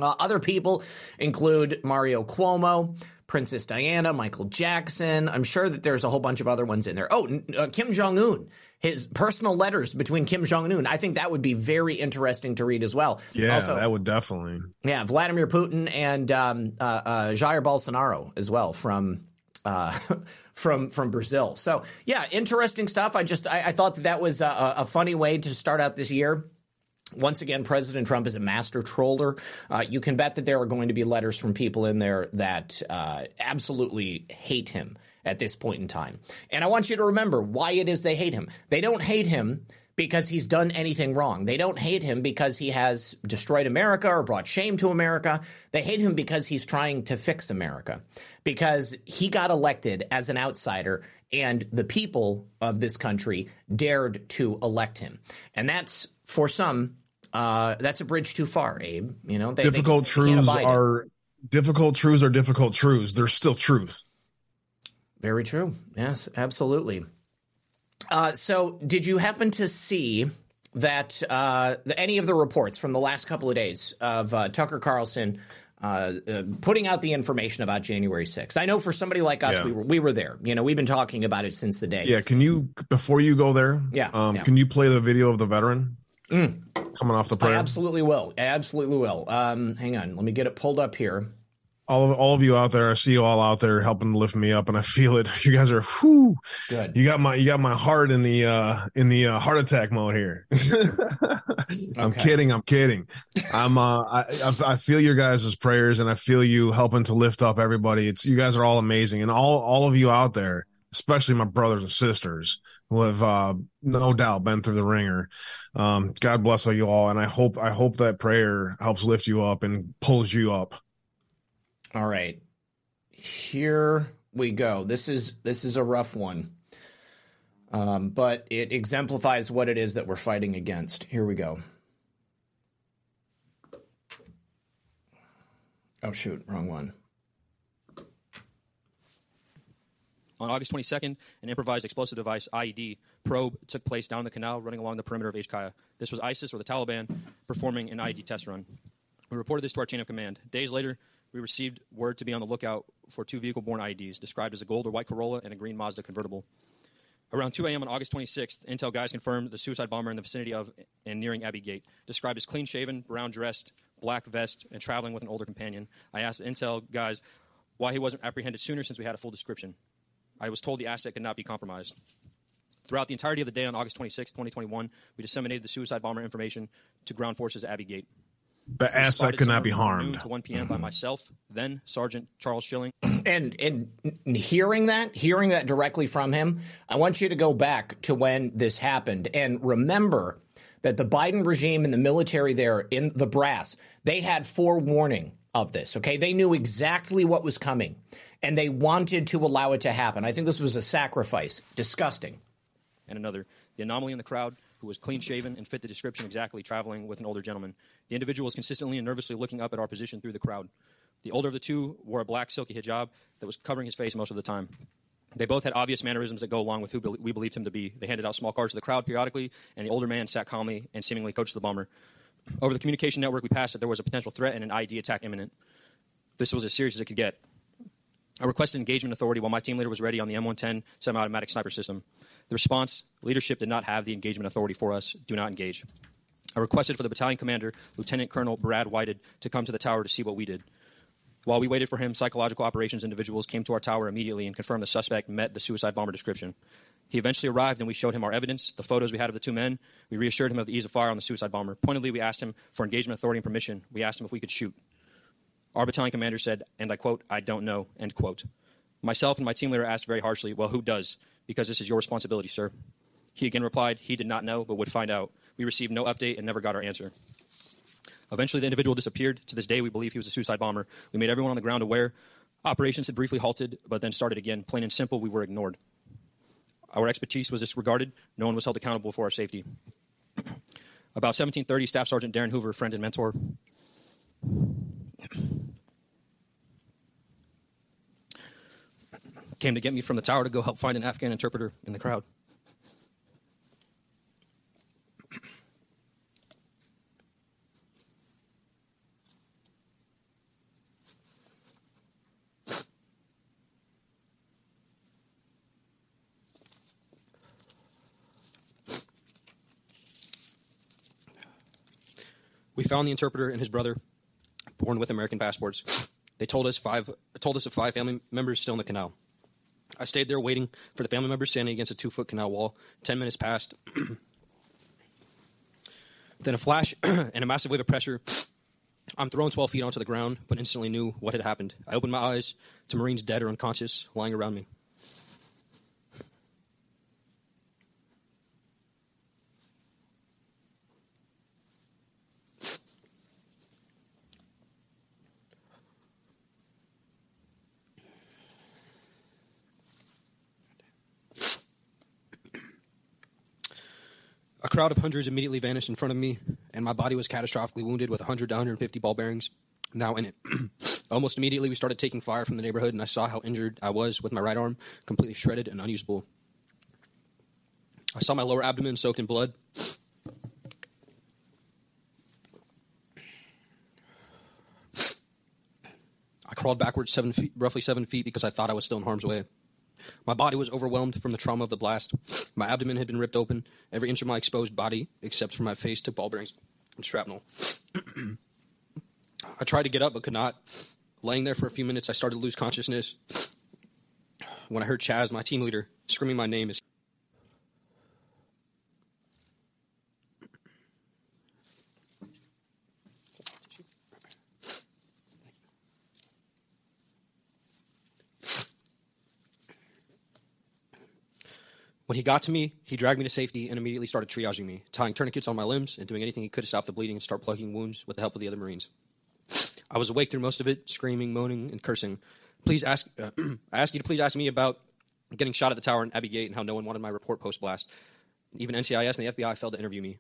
uh, other people include mario cuomo Princess Diana, Michael Jackson. I'm sure that there's a whole bunch of other ones in there. Oh, uh, Kim Jong Un, his personal letters between Kim Jong Un. I think that would be very interesting to read as well. Yeah, also, that would definitely. Yeah, Vladimir Putin and um, uh, uh, Jair Bolsonaro as well from. From from Brazil, so yeah, interesting stuff. I just I, I thought that that was a, a funny way to start out this year. Once again, President Trump is a master troller. Uh, you can bet that there are going to be letters from people in there that uh, absolutely hate him at this point in time. And I want you to remember why it is they hate him. They don't hate him because he's done anything wrong. They don't hate him because he has destroyed America or brought shame to America. They hate him because he's trying to fix America, because he got elected as an outsider and the people of this country dared to elect him. And that's, for some, uh, that's a bridge too far, Abe. You know, they, difficult they, truths it. are difficult truths are difficult truths. They're still truth. Very true. Yes, absolutely. Uh, so, did you happen to see that uh, the, any of the reports from the last couple of days of uh, Tucker Carlson uh, uh, putting out the information about January 6th? I know for somebody like us, Yeah. we were we were there. You know, we've been talking about it since the day. Yeah, can you before you go there? Yeah, Um, yeah. Mm. can you play the video of the veteran coming off the plane? I absolutely will. I absolutely will. Um, hang on, let me get it pulled up here. All of all of you out there, I see you all out there helping lift me up, and I feel it. You guys are whoo. Good. You got my you got my heart in the uh in the uh, heart attack mode here. I'm Okay. kidding. I'm kidding. I'm uh I I I feel your guys' prayers, and I feel you helping to lift up everybody. It's you guys are all amazing, and all all of you out there, especially my brothers and sisters who have uh no doubt been through the ringer. Um, God bless you all, and I hope I hope that prayer helps lift you up and pulls you up. All right. Here we go. This is this is a rough one. Um, but it exemplifies what it is that we're fighting against. Here we go. Oh shoot, wrong one. On August 22nd, an improvised explosive device IED probe took place down the canal running along the perimeter of HKIA. This was ISIS or the Taliban performing an IED test run. We reported this to our chain of command. Days later, we received word to be on the lookout for two vehicle borne IEDs, described as a gold or white Corolla and a green Mazda convertible. Around 2 a.m. on August 26th, Intel guys confirmed the suicide bomber in the vicinity of and nearing Abbey Gate, described as clean shaven, brown dressed, black vest, and traveling with an older companion. I asked the Intel guys why he wasn't apprehended sooner since we had a full description. I was told the asset could not be compromised. Throughout the entirety of the day on August 26, 2021, we disseminated the suicide bomber information to ground forces at Abbey Gate. The We asset spotted could not be harmed. Noon to 1 p.m. by myself, then Sergeant Charles Schilling, And and hearing that, hearing that directly from him, I want you to go back to when this happened and remember that the Biden regime and the military there in the brass, they had forewarning of this. Okay, they knew exactly what was coming, and they wanted to allow it to happen. I think this was a sacrifice. Disgusting. and another. The anomaly in the crowd, who was clean shaven and fit the description exactly, traveling with an older gentleman. The individual was consistently and nervously looking up at our position through the crowd. The older of the two wore a black silky hijab that was covering his face most of the time. They both had obvious mannerisms that go along with who we believed him to be. They handed out small cards to the crowd periodically, and the older man sat calmly and seemingly coached the bomber. Over the communication network, we passed that there was a potential threat and an ID attack imminent. This was as serious as it could get. I requested engagement authority while my team leader was ready on the M110 semi-automatic sniper system. The response: leadership did not have the engagement authority for us. Do not engage. I requested for the battalion commander, Lieutenant Colonel Brad Whited, to come to the tower to see what we did. While we waited for him, psychological operations individuals came to our tower immediately and confirmed the suspect met the suicide bomber description. He eventually arrived and we showed him our evidence, the photos we had of the two men. We reassured him of the ease of fire on the suicide bomber. Pointedly, we asked him for engagement authority and permission. We asked him if we could shoot. Our battalion commander said, and I quote, I don't know, end quote. Myself and my team leader asked very harshly, Well, who does? Because this is your responsibility, sir. He again replied, He did not know, but would find out. We received no update and never got our answer. Eventually, the individual disappeared. To this day, we believe he was a suicide bomber. We made everyone on the ground aware. Operations had briefly halted, but then started again. Plain and simple, we were ignored. Our expertise was disregarded. No one was held accountable for our safety. About 1730, Staff Sergeant Darin Hoover, friend and mentor, came to get me from the tower to go help find an Afghan interpreter in the crowd. We found the interpreter and his brother, born with American passports. They told us five told us of five family members still in the canal. I stayed there waiting for the family members standing against a two foot canal wall. Ten minutes passed. then a flash and a massive wave of pressure. I'm thrown 12 feet onto the ground, but instantly knew what had happened. I opened my eyes to Marines dead or unconscious lying around me. Crowd of hundreds immediately vanished in front of me, and my body was catastrophically wounded with 100 to 150 ball bearings now in it. Almost immediately, we started taking fire from the neighborhood, and I saw how injured I was with my right arm, completely shredded and unusable. I saw my lower abdomen soaked in blood. I crawled backwards seven feet, roughly seven feet because I thought I was still in harm's way. My body was overwhelmed from the trauma of the blast. My abdomen had been ripped open, every inch of my exposed body, except for my face, took ball bearings and shrapnel. I tried to get up but could not. Laying there for a few minutes, I started to lose consciousness. When I heard Chaz, my team leader, screaming my name as When he got to me, he dragged me to safety and immediately started triaging me, tying tourniquets on my limbs and doing anything he could to stop the bleeding and start plugging wounds with the help of the other Marines. I was awake through most of it, screaming, moaning, and cursing. Please ask, uh, I ask you to please ask me about getting shot at the tower in Abbey Gate and how no one wanted my report post blast. Even NCIS and the FBI failed to interview me.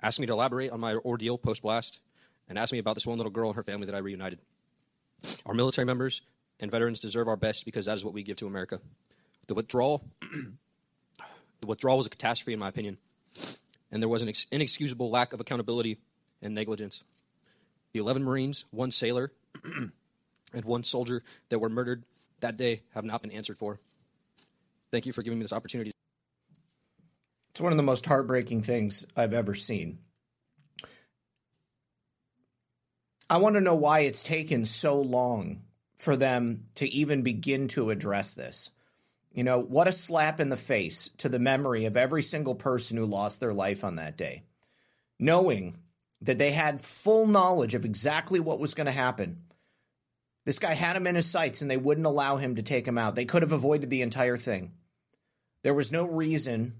Asked me to elaborate on my ordeal post blast, and asked me about this one little girl and her family that I reunited. Our military members and veterans deserve our best because that is what we give to America. The withdrawal the withdrawal was a catastrophe, in my opinion, and there was an ex- inexcusable lack of accountability and negligence. The 11 Marines, one sailor, and one soldier that were murdered that day have not been answered for. Thank you for giving me this opportunity. It's one of the most heartbreaking things I've ever seen. I want to know why it's taken so long for them to even begin to address this. You know, what a slap in the face to the memory of every single person who lost their life on that day. Knowing that they had full knowledge of exactly what was going to happen. This guy had him in his sights and they wouldn't allow him to take him out. They could have avoided the entire thing. There was no reason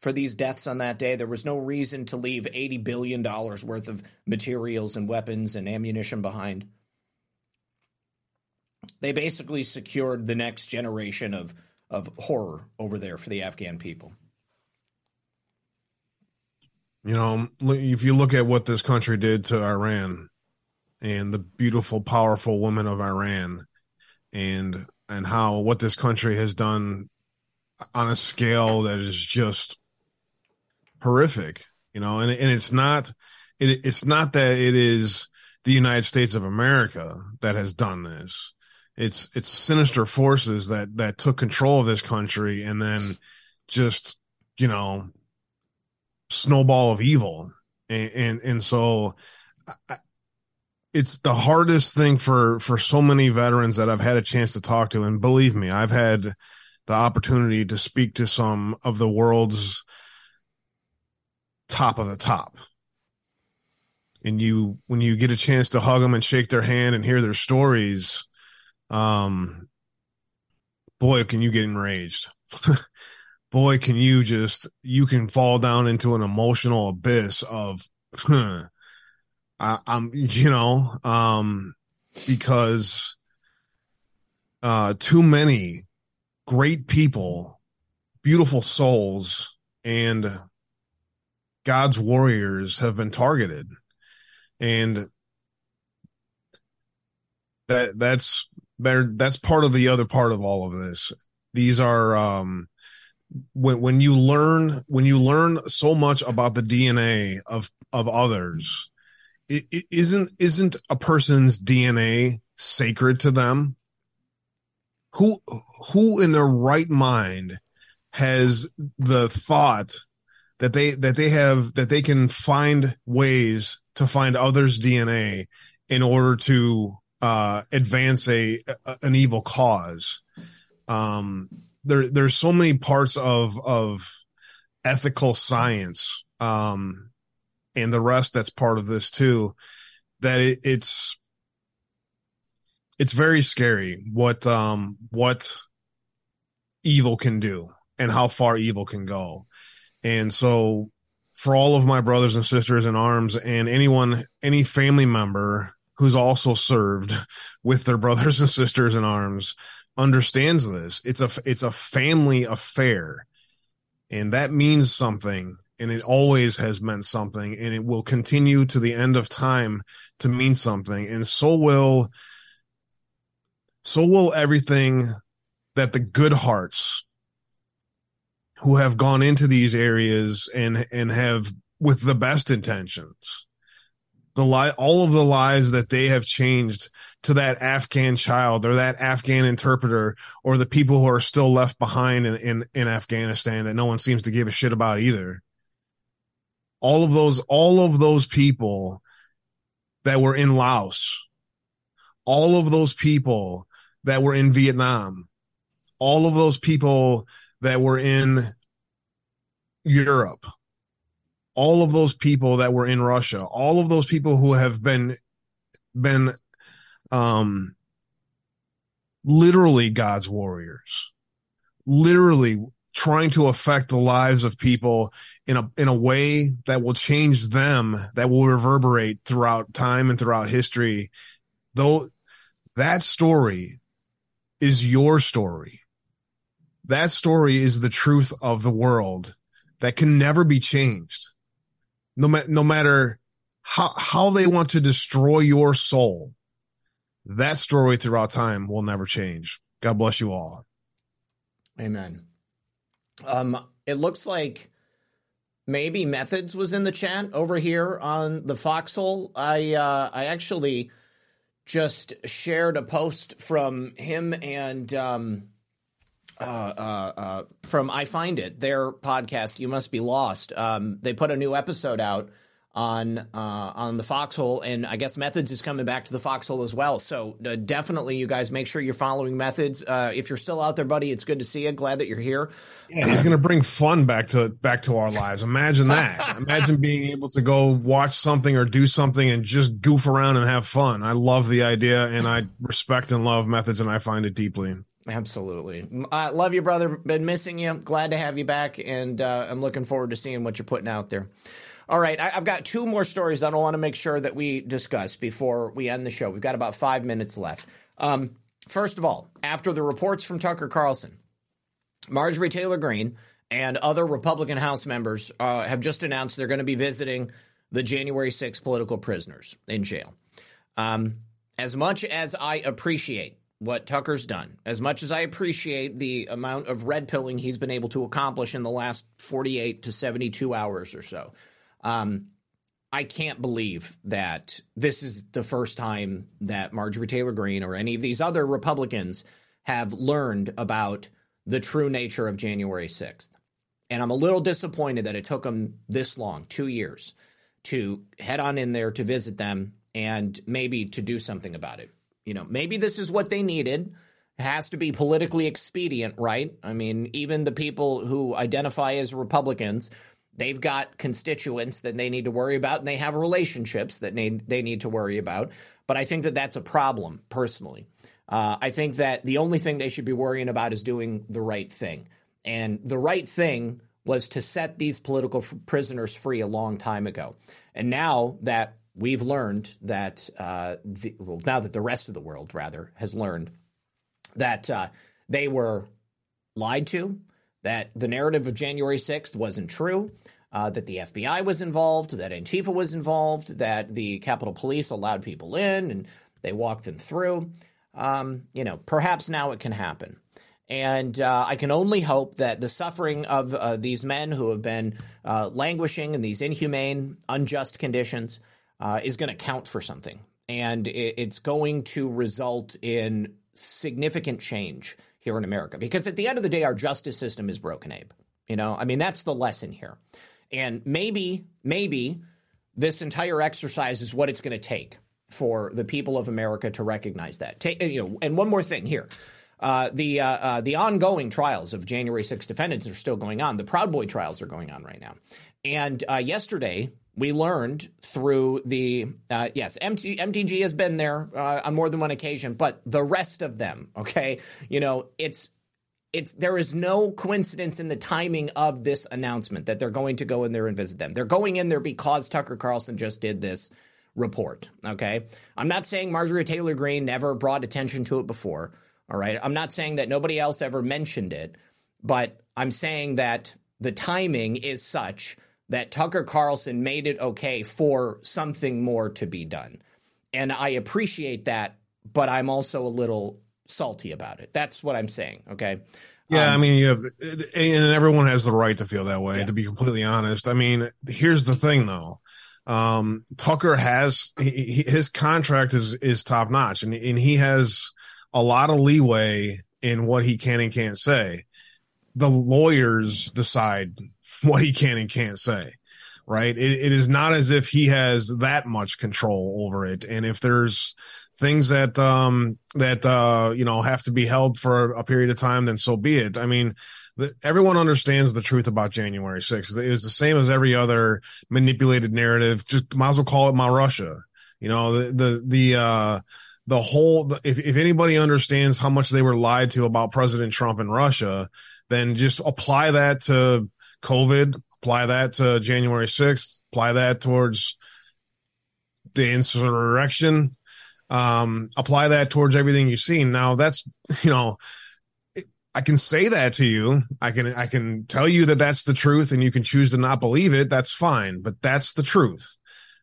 for these deaths on that day. There was no reason to leave $80 billion worth of materials and weapons and ammunition behind they basically secured the next generation of of horror over there for the Afghan people. You know, if you look at what this country did to Iran and the beautiful, powerful women of Iran and and how what this country has done on a scale that is just horrific, you know, and and it's not it, it's not that it is the United States of America that has done this it's it's sinister forces that that took control of this country and then just you know snowball of evil. And and, and so I, it's the hardest thing for for so many veterans that I've had a chance to talk to. And believe me I've had the opportunity to speak to some of the world's top of the top. And you when you get a chance to hug them and shake their hand and hear their stories um boy can you get enraged. Boy can you just you can fall down into an emotional abyss of I, i'm you know um because uh too many great people beautiful souls and god's warriors have been targeted. And that that's there that's part of the other part of all of this. These are um when when you learn when you learn so much about the dna of of others it, it isn't isn't a person's dna sacred to them? Who who in their right mind has the thought that they that they have that they can find ways to find others dna in order to uh, advance a, a, an evil cause. Um, there there's so many parts of of ethical science um, and the rest that's part of this too that it, it's it's very scary what um what evil can do and how far evil can go and so for all of my brothers and sisters in arms and anyone any family member who's also served with their brothers and sisters in arms understands this. It's a it's a family affair. And that means something and it always has meant something and it will continue to the end of time to mean something. And so will so will everything that the good hearts who have gone into these areas and and have with the best intentions the li- all of the lives that they have changed to that Afghan child or that Afghan interpreter or the people who are still left behind in, in, in Afghanistan that no one seems to give a shit about either. All of those, all of those people that were in Laos, all of those people that were in Vietnam, all of those people that were in Europe, all of those people that were in Russia, all of those people who have been been um literally God's warriors, literally trying to affect the lives of people in a in a way that will change them, that will reverberate throughout time and throughout history. Though that story is your story. That story is the truth of the world that can never be changed no, ma- no matter how, how they want to destroy your soul, that story throughout time will never change. God bless you all. Amen. Um, it looks like maybe Methods was in the chat over here on the Foxhole. I uh, I actually just shared a post from him and um, uh, uh, uh, from I Find It, their podcast. You must be lost. Um, they put a new episode out on uh, on the Foxhole, and I guess Methods is coming back to the Foxhole as well. So uh, definitely, you guys make sure you're following Methods. Uh, if you're still out there, buddy, it's good to see you. Glad that you're here. Yeah, he's going to bring fun back to back to our lives. Imagine that. Imagine being able to go watch something or do something and just goof around and have fun. I love the idea, and I respect and love Methods, and I find it deeply. Absolutely. I love you, brother. Been missing you. Glad to have you back, and uh, I'm looking forward to seeing what you're putting out there. All right, I, have got two more stories that I want to make sure that we discuss before we end the show. We've got about five minutes left. Um, first of all, after the reports from Tucker Carlson, Marjorie Taylor Greene and other Republican House members uh, have just announced they're going to be visiting the January 6 political prisoners in jail. Um, as much as I appreciate what Tucker's done. As much as I appreciate the amount of red pilling he's been able to accomplish in the last 48 to 72 hours or so, um, I can't believe that this is the first time that Marjorie Taylor Greene or any of these other Republicans have learned about the true nature of January 6th. And I'm a little disappointed that it took them this long, two years, to head on in there to visit them and maybe to do something about it you know, maybe this is what they needed. It has to be politically expedient, right? I mean, even the people who identify as Republicans, they've got constituents that they need to worry about, and they have relationships that need, they need to worry about. But I think that that's a problem, personally. Uh, I think that the only thing they should be worrying about is doing the right thing. And the right thing was to set these political f- prisoners free a long time ago. And now that we've learned that uh, the, well, now that the rest of the world rather has learned that uh, they were lied to, that the narrative of January 6th wasn't true, uh, that the FBI was involved, that Antifa was involved, that the Capitol Police allowed people in and they walked them through. Um, you know, perhaps now it can happen. And uh, I can only hope that the suffering of uh, these men who have been uh, languishing in these inhumane, unjust conditions uh, is going to count for something. And it, it's going to result in significant change here in America. Because at the end of the day, our justice system is broken, Abe. You know, I mean, that's the lesson here. And maybe, maybe this entire exercise is what it's going to take for the people of America to recognize that. You know, and one more thing here. Uh, the uh, uh, the ongoing trials of January 6 defendants are still going on. The Proud Boy trials are going on right now. And uh, yesterday, we learned through the uh, yes MT, mtg has been there uh, on more than one occasion but the rest of them okay? You know it's it's there is no coincidence in the timing of this announcement that they're going to go in there and visit them. They're going in there because tucker carlson just did this report okay? I'm not saying marjorie taylor greene never brought attention to it before all right? I'm not saying that nobody else ever mentioned it but i'm saying that the timing is such that Tucker Carlson made it okay for something more to be done. And I appreciate that, but I'm also a little salty about it. That's what I'm saying. Okay. Yeah, Um, I mean, you have, and everyone has the right to feel that way. To be completely honest, I mean, here's the thing, though. Um, Tucker has he- his contract is is top notch, and and he has a lot of leeway in what he can and can't say. The lawyers decide what he can and can't say. Right? It, it is not as if he has that much control over it, and if there's things that um that uh you know have to be held for a period of time then so be it i mean everyone understands the truth about january 6th it is the same as every other manipulated narrative just might as well call it my russia you know the the the uh the whole if, if anybody understands how much they were lied to about president trump and russia then just apply that to covid apply that to january 6th apply that towards the insurrection um apply that towards everything you've seen. Now that's you know i can say that to you. I can i can tell you that that's the truth and you can choose to not believe it. That's fine but that's the truth.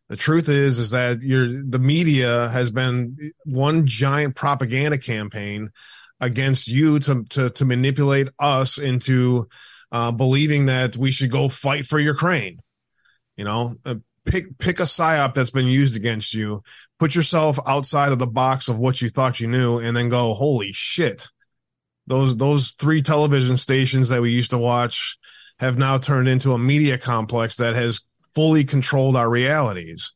The truth is is that you're the media has been one giant propaganda campaign against you to to to manipulate us into uh believing that we should go fight for ukraine. You know uh, pick pick a psyop that's been used against you put yourself outside of the box of what you thought you knew and then go holy shit. Those those three television stations that we used to watch have now turned into a media complex that has fully controlled our realities.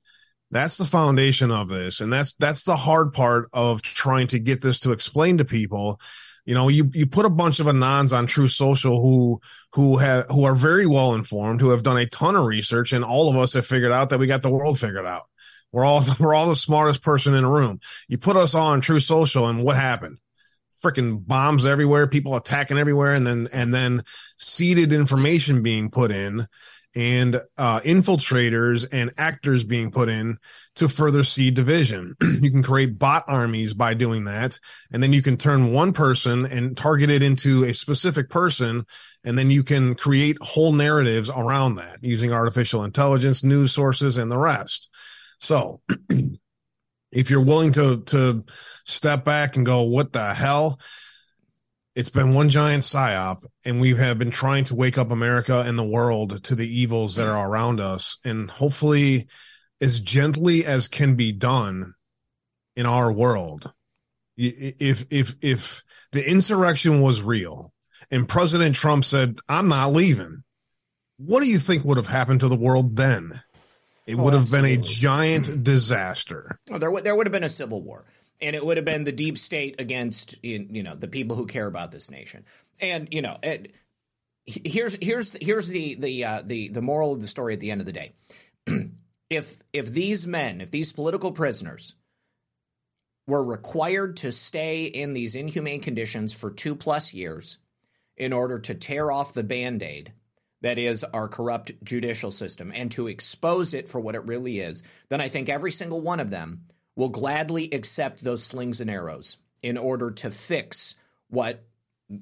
That's the foundation of this and that's that's the hard part of trying to get this to explain to people you know you you put a bunch of anons on Truth Social who who have who are very well informed who have done a ton of research and all of us have figured out that we got the world figured out. We're all we're all the smartest person in the room. You put us all on Truth Social and what happened? Freaking bombs everywhere people attacking everywhere and then and then seeded information being put in and uh, infiltrators and actors being put in to further seed division. you can create bot armies by doing that. And then you can turn one person and target it into a specific person. And then you can create whole narratives around that using artificial intelligence, news sources, and the rest. So if you're willing to, to step back and go, what the hell? It's been one giant psyop, and we have been trying to wake up America and the world to the evils that are around us. And hopefully, as gently as can be done in our world, if if if the insurrection was real and President Trump said, "I'm not leaving," what do you think would have happened to the world then? It Oh, would have been a giant disaster. Oh, there would there would have been a civil war, and it would have been the deep state against you know the people who care about this nation. And you know, it, here's here's here's the the uh, the the moral of the story at the end of the day. if if these men, if these political prisoners were required to stay in these inhumane conditions for two plus years in order to tear off the band-aid that is our corrupt judicial system and to expose it for what it really is, then I think every single one of them will gladly accept those slings and arrows in order to fix what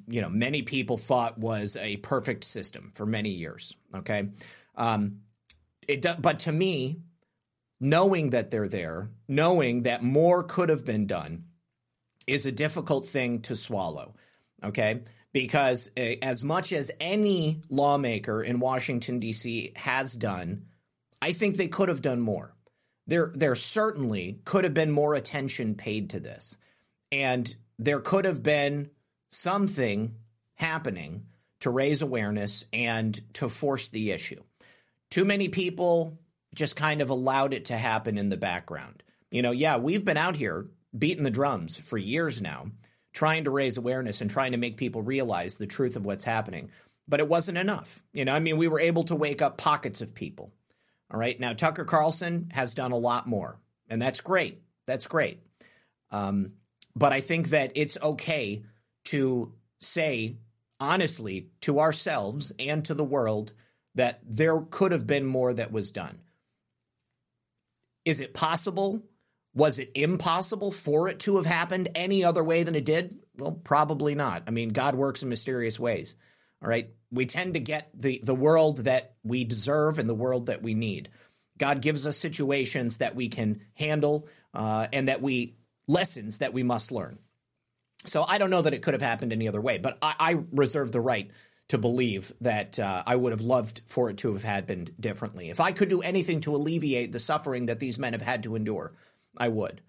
you know many people thought was a perfect system for many years. Okay, um, it do, but to me, knowing that they're there, knowing that more could have been done, is a difficult thing to swallow. Okay. Because uh, as much as any lawmaker in Washington, D.C. has done, I think they could have done more. There, there certainly could have been more attention paid to this. And there could have been something happening to raise awareness and to force the issue. Too many people just kind of allowed it to happen in the background. You know, yeah, we've been out here beating the drums for years now, trying to raise awareness and trying to make people realize the truth of what's happening. But it wasn't enough. You know, I mean, we were able to wake up pockets of people. All right. Now, Tucker Carlson has done a lot more, and that's great. That's great. Um, but I think that it's okay to say honestly to ourselves and to the world that there could have been more that was done. Is it possible? Was it impossible for it to have happened any other way than it did? Well, probably not. I mean, God works in mysterious ways. All right. We tend to get the, the world that we deserve and the world that we need. God gives us situations that we can handle uh, and that we lessons that we must learn. So I don't know that it could have happened any other way, but I, I reserve the right to believe that uh, I would have loved for it to have happened differently. If I could do anything to alleviate the suffering that these men have had to endure, I would.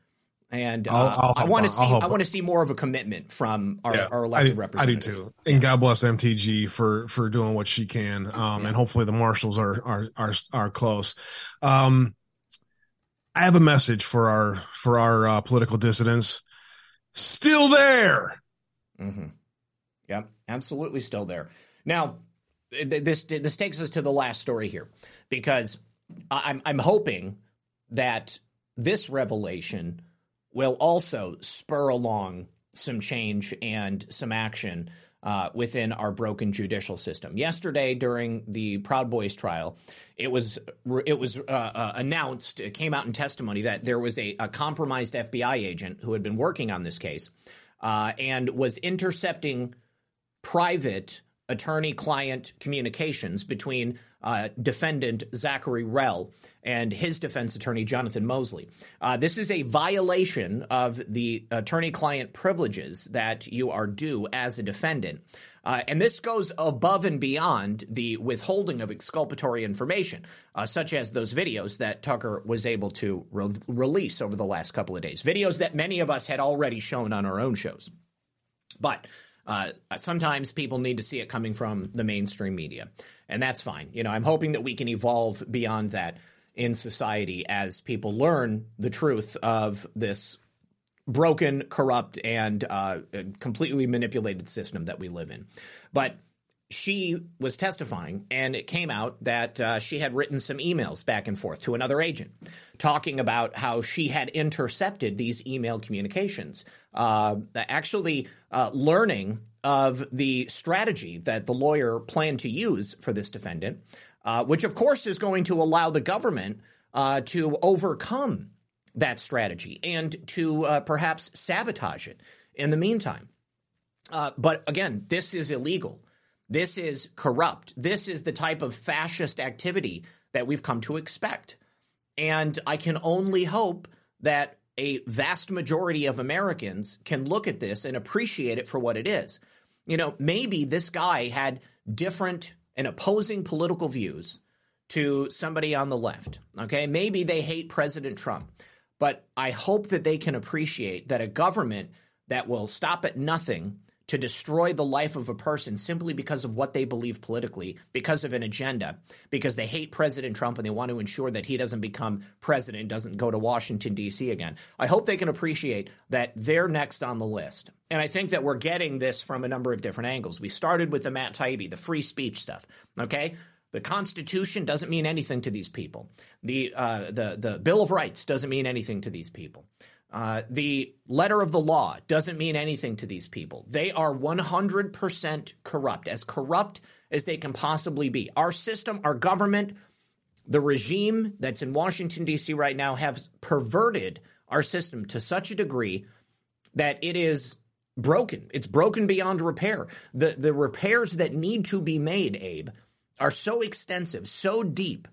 And uh, I'll- I'll I want to see I want to see more of a commitment from our, our I elected do, I do representatives. too. And God bless MTG for for doing what she can. Um, and hopefully the marshals are are are are close. Um, I have a message for our for our uh, political dissidents. Still there. Mm-hmm. Yep, absolutely still there. Now, th- this this takes us to the last story here because I- I'm I'm hoping that this revelation will also spur along some change and some action uh, within our broken judicial system. Yesterday, during the Proud Boys trial, it was it was uh, uh, announced, it came out in testimony that there was a, a compromised FBI agent who had been working on this case uh, and was intercepting private attorney client communications between uh, defendant Zachary Rehl and his defense attorney Jonathan Moseley. Uh, this is a violation of the attorney client privileges that you are due as a defendant. Uh, and this goes above and beyond the withholding of exculpatory information, uh, such as those videos that Tucker was able to re- release over the last couple of days. Videos that many of us had already shown on our own shows. But uh, sometimes people need to see it coming from the mainstream media, and that's fine. You know, I'm hoping that we can evolve beyond that in society as people learn the truth of this broken, corrupt, and uh, completely manipulated system that we live in. But she was testifying, and it came out that uh, she had written some emails back and forth to another agent talking about how she had intercepted these email communications, uh, actually uh, learning of the strategy that the lawyer planned to use for this defendant, uh, which of course is going to allow the government uh, to overcome that strategy and to uh, perhaps sabotage it in the meantime. But again, this is illegal. This is corrupt. This is the type of fascist activity that we've come to expect. And I can only hope that a vast majority of Americans can look at this and appreciate it for what it is. You know, maybe this guy had different and opposing political views to somebody on the left. Okay. Maybe they hate President Trump. But I hope that they can appreciate that a government that will stop at nothing to destroy the life of a person simply because of what they believe politically, because of an agenda, because they hate President Trump and they want to ensure that he doesn't become president, doesn't go to Washington, D.C. again. I hope they can appreciate that they're next on the list. And I think that we're getting this from a number of different angles. We started with the Matt Taibbi, the free speech stuff, okay? The Constitution doesn't mean anything to these people. The uh, the the Bill of Rights doesn't mean anything to these people. Uh, the letter of the law doesn't mean anything to these people. They are 100% corrupt, as corrupt as they can possibly be. Our system, our government, the regime that's in Washington, D.C. right now have perverted our system to such a degree that it is broken. It's broken beyond repair. The, the repairs that need to be made, Abe, are so extensive, so deep,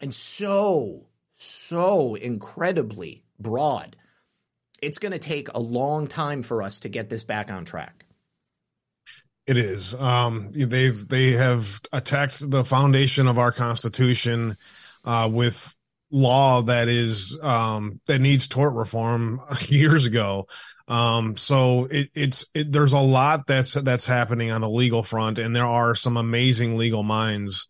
and so, so incredibly broad. It's going to take a long time for us to get this back on track. It is. Um, they've they have attacked the foundation of our constitution uh, with law that is um, that needs tort reform years ago. Um, so it, it's it, there's a lot that's that's happening on the legal front, and there are some amazing legal minds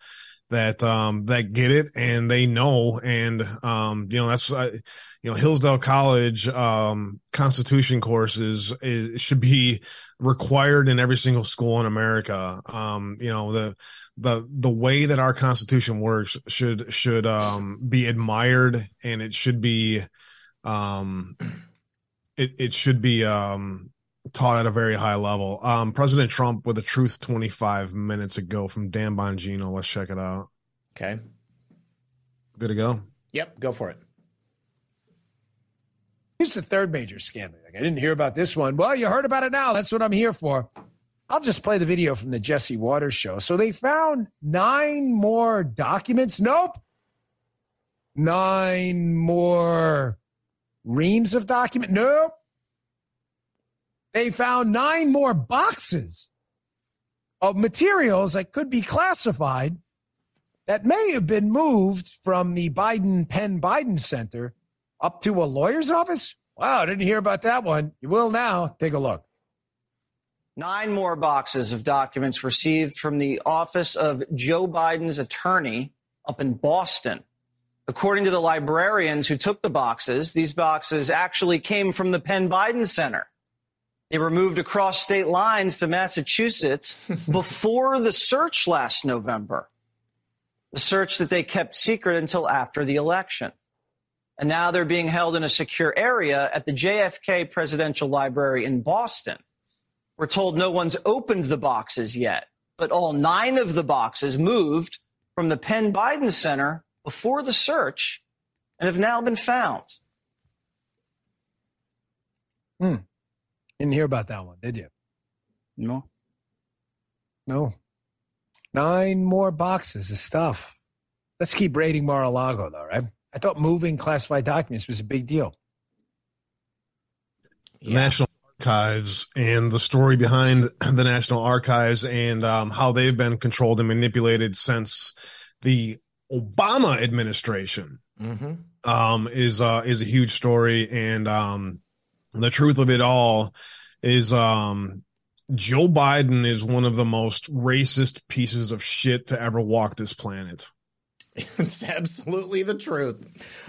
that um, that get it and they know, and um, you know that's. Uh, you know Hillsdale College um, Constitution courses is, should be required in every single school in America. Um, you know the the the way that our Constitution works should should um, be admired, and it should be um, it it should be um, taught at a very high level. Um, President Trump with the truth 25 minutes ago from Dan Bongino. Let's check it out. Okay. Good to go. Yep, go for it. Here's the third major scandal. Like, I didn't hear about this one. Well, you heard about it now. That's what I'm here for. I'll just play the video from the Jesse Watters show. So they found nine more documents. Nope. Nine more reams of document. Nope. They found nine more boxes of materials that could be classified that may have been moved from the Biden Penn Biden Center up to a lawyer's office. Wow, didn't hear about that one. You will now. Take a look. Nine more boxes of documents received from the office of Joe Biden's attorney up in Boston. According to the librarians who took the boxes, these boxes actually came from the Penn Biden Center. They were moved across state lines to Massachusetts before the search last November, the search that they kept secret until after the election. And now they're being held in a secure area at the JFK Presidential Library in Boston. We're told no one's opened the boxes yet, but all nine of the boxes moved from the Penn Biden Center before the search and have now been found. Hmm. Didn't hear about that one, did you? No. No. Nine more boxes of stuff. Let's keep raiding Mar-a-Lago, though, right? I thought moving classified documents was a big deal. Yeah. National Archives and the story behind the National Archives and um, how they've been controlled and manipulated since the Obama administration mm-hmm. um, is uh, is a huge story, and um, the truth of it all is um, Joe Biden is one of the most racist pieces of shit to ever walk this planet. It's absolutely the truth.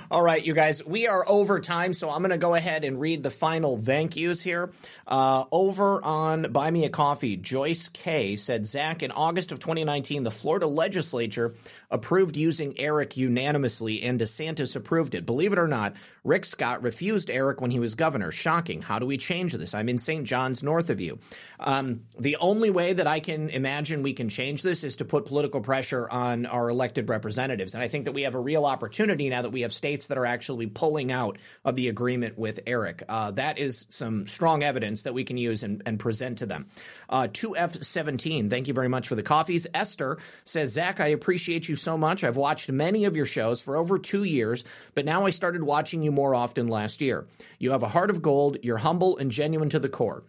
All right, you guys, we are over time, so I'm going to go ahead and read the final thank yous here. Uh, over on Buy Me a Coffee, Joyce K said, Zak, in August of 2019, the Florida legislature approved using ERIC unanimously, and DeSantis approved it. Believe it or not, Rick Scott refused ERIC when he was governor. Shocking. How do we change this? I'm in St. John's, north of you. Um, the only way that I can imagine we can change this is to put political pressure on our elected representatives. And I think that we have a real opportunity now that we have states that are actually pulling out of the agreement with ERIC. Uh, that is some strong evidence that we can use and, and present to them. Uh, 2F17, thank you very much for the coffees. Esther says, Zak, I appreciate you so much. I've watched many of your shows for over two years, but now I started watching you more often last year. You have a heart of gold, you're humble and genuine to the core.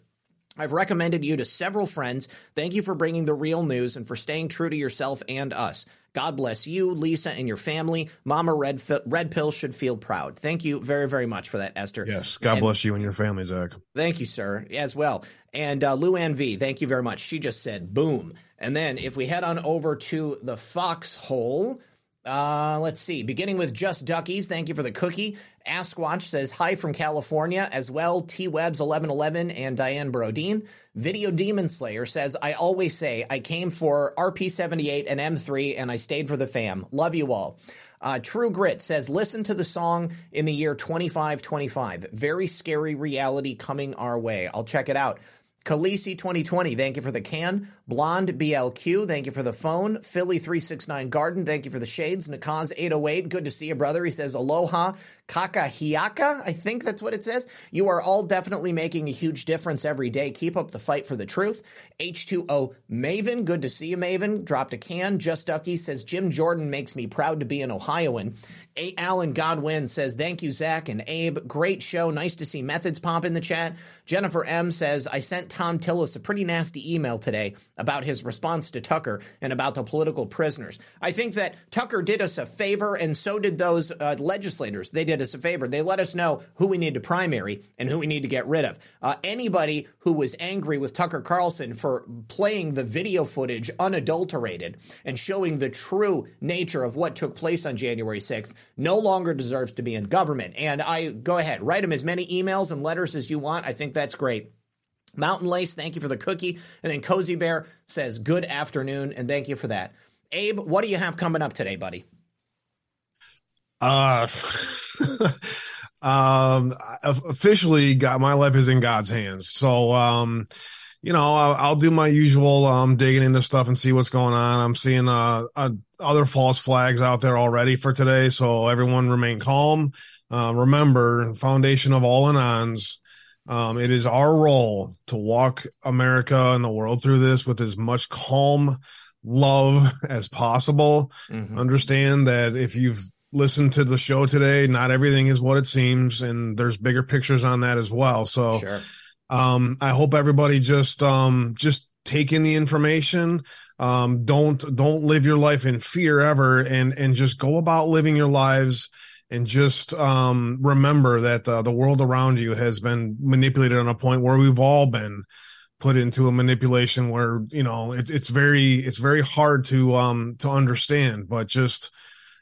I've recommended you to several friends. Thank you for bringing the real news and for staying true to yourself and us. God bless you, Lisa, and your family. Mama Red, Red Pill should feel proud. Thank you very, very much for that, Esther. Yes, God and, bless you and your family, Zak. Thank you, sir, as well. And uh, Lou Ann V, thank you very much. She just said boom. And then if we head on over to the foxhole, uh, let's see. Beginning with Just Duckies, thank you for the cookie. Askwatch says hi from California as well. T Webs eleven eleven and Diane Brodeen. Video Demon Slayer says I always say I came for RP seventy eight and M three and I stayed for the fam. Love you all. Uh, True Grit says listen to the song in the year twenty five twenty five. Very scary reality coming our way. I'll check it out. Khaleesi 2020, thank you for the can. Blonde BLQ, thank you for the phone. Philly 369 Garden, thank you for the shades. Nakaz 808, good to see you, brother. He says aloha. Kakahiaka, I think that's what it says. You are all definitely making a huge difference every day. Keep up the fight for the truth. H2O Maven, good to see you, Maven. Dropped a can. Just Ducky says Jim Jordan makes me proud to be an Ohioan. A- Alan Godwin says, Thank you, Zak and Abe. Great show. Nice to see Methods pop in the chat. Jennifer M says, I sent Thom Tillis a pretty nasty email today about his response to Tucker and about the political prisoners. I think that Tucker did us a favor, and so did those uh, legislators. They did us a favor. They let us know who we need to primary and who we need to get rid of. Uh, anybody who was angry with Tucker Carlson for playing the video footage unadulterated and showing the true nature of what took place on January 6th no longer deserves to be in government. And I go ahead, write him as many emails and letters as you want. I think that's great. Mountain Lace, thank you for the cookie. And then Cozy Bear says, good afternoon, and thank you for that. Abe, what do you have coming up today, buddy? Uh, um, officially got my life is in God's hands. So, um, you know, I'll, I'll, do my usual, um, digging into stuff and see what's going on. I'm seeing, uh, uh, other false flags out there already for today. So everyone remain calm. Uh, remember, foundation of all anons Um, it is our role to walk America and the world through this with as much calm love as possible. Mhm. Understand that if you've listened to the show today, not everything is what it seems, and there's bigger pictures on that as well. So, Sure. um, I hope everybody just um, just take in the information. Um, don't don't live your life in fear ever, and and just go about living your lives. And just um, remember that uh, the world around you has been manipulated on a point where we've all been put into a manipulation where you know it's it's very it's very hard to um to understand but just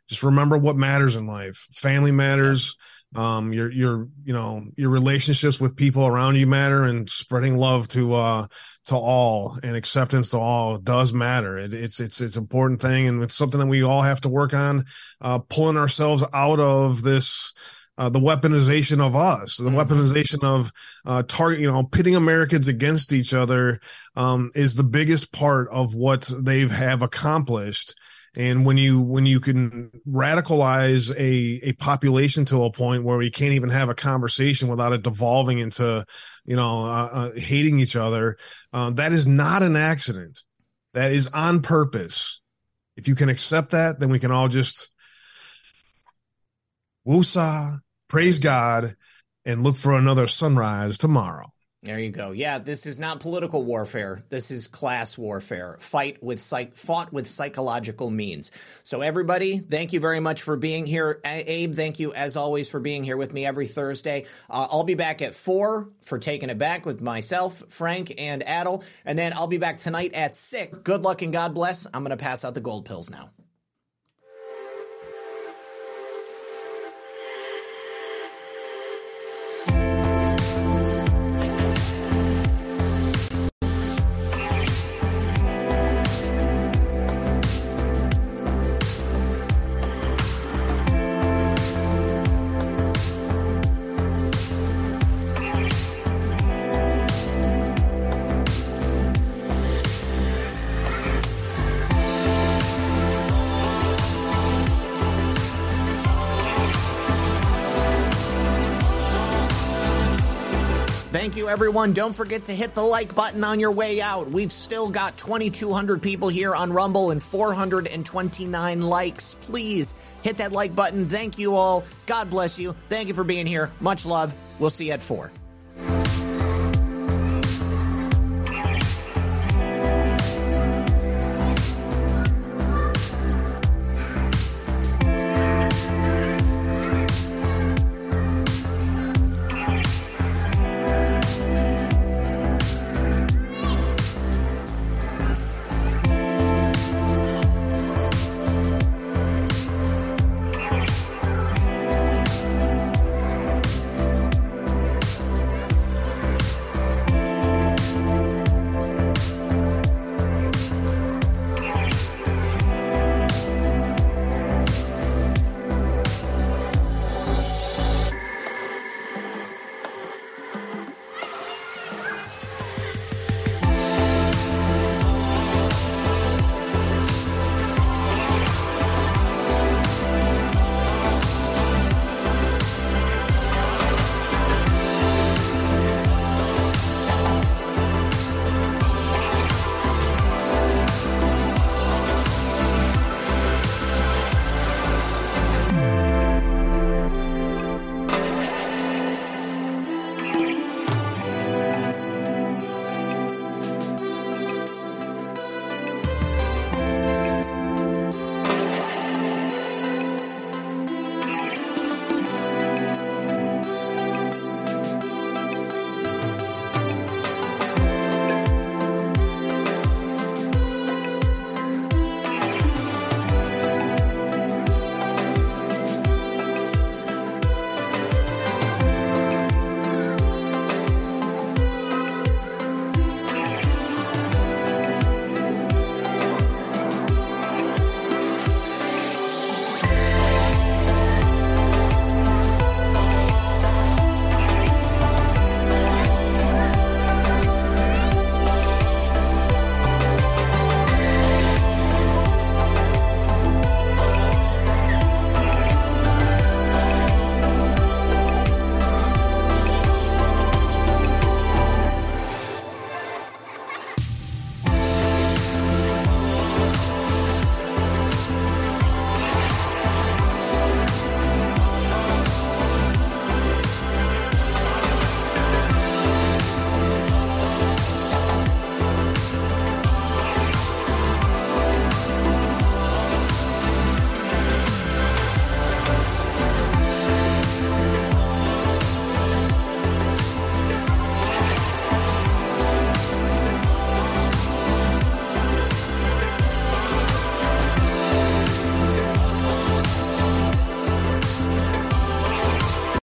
just remember what matters in life. Family matters. Um your your you know your relationships with people around you matter and spreading love to uh to all and acceptance to all does matter. It, it's it's it's an important thing and it's something that we all have to work on uh pulling ourselves out of this uh, the weaponization of us, the weaponization of uh, target, you know, pitting Americans against each other um, is the biggest part of what they have accomplished. And when you when you can radicalize a a population to a point where we can't even have a conversation without it devolving into, you know, uh, uh, hating each other, uh, that is not an accident. That is on purpose. If you can accept that, then we can all just woosah, praise God, and look for another sunrise tomorrow. There you go. Yeah, this is not political warfare. This is class warfare. Fight with psych, fought with psychological means. So everybody, thank you very much for being here. A- Abe, thank you as always for being here with me every Thursday. Uh, I'll be back at four for taking it back with myself, Frank, and Adel, and then I'll be back tonight at six. Good luck and God bless. I'm going to pass out the gold pills now. Everyone. Don't forget to hit the like button on your way out. We've still got 2,200 people here on Rumble and 429 likes. Please hit that like button. Thank you all. God bless you. Thank you for being here. Much love. We'll see you at 4.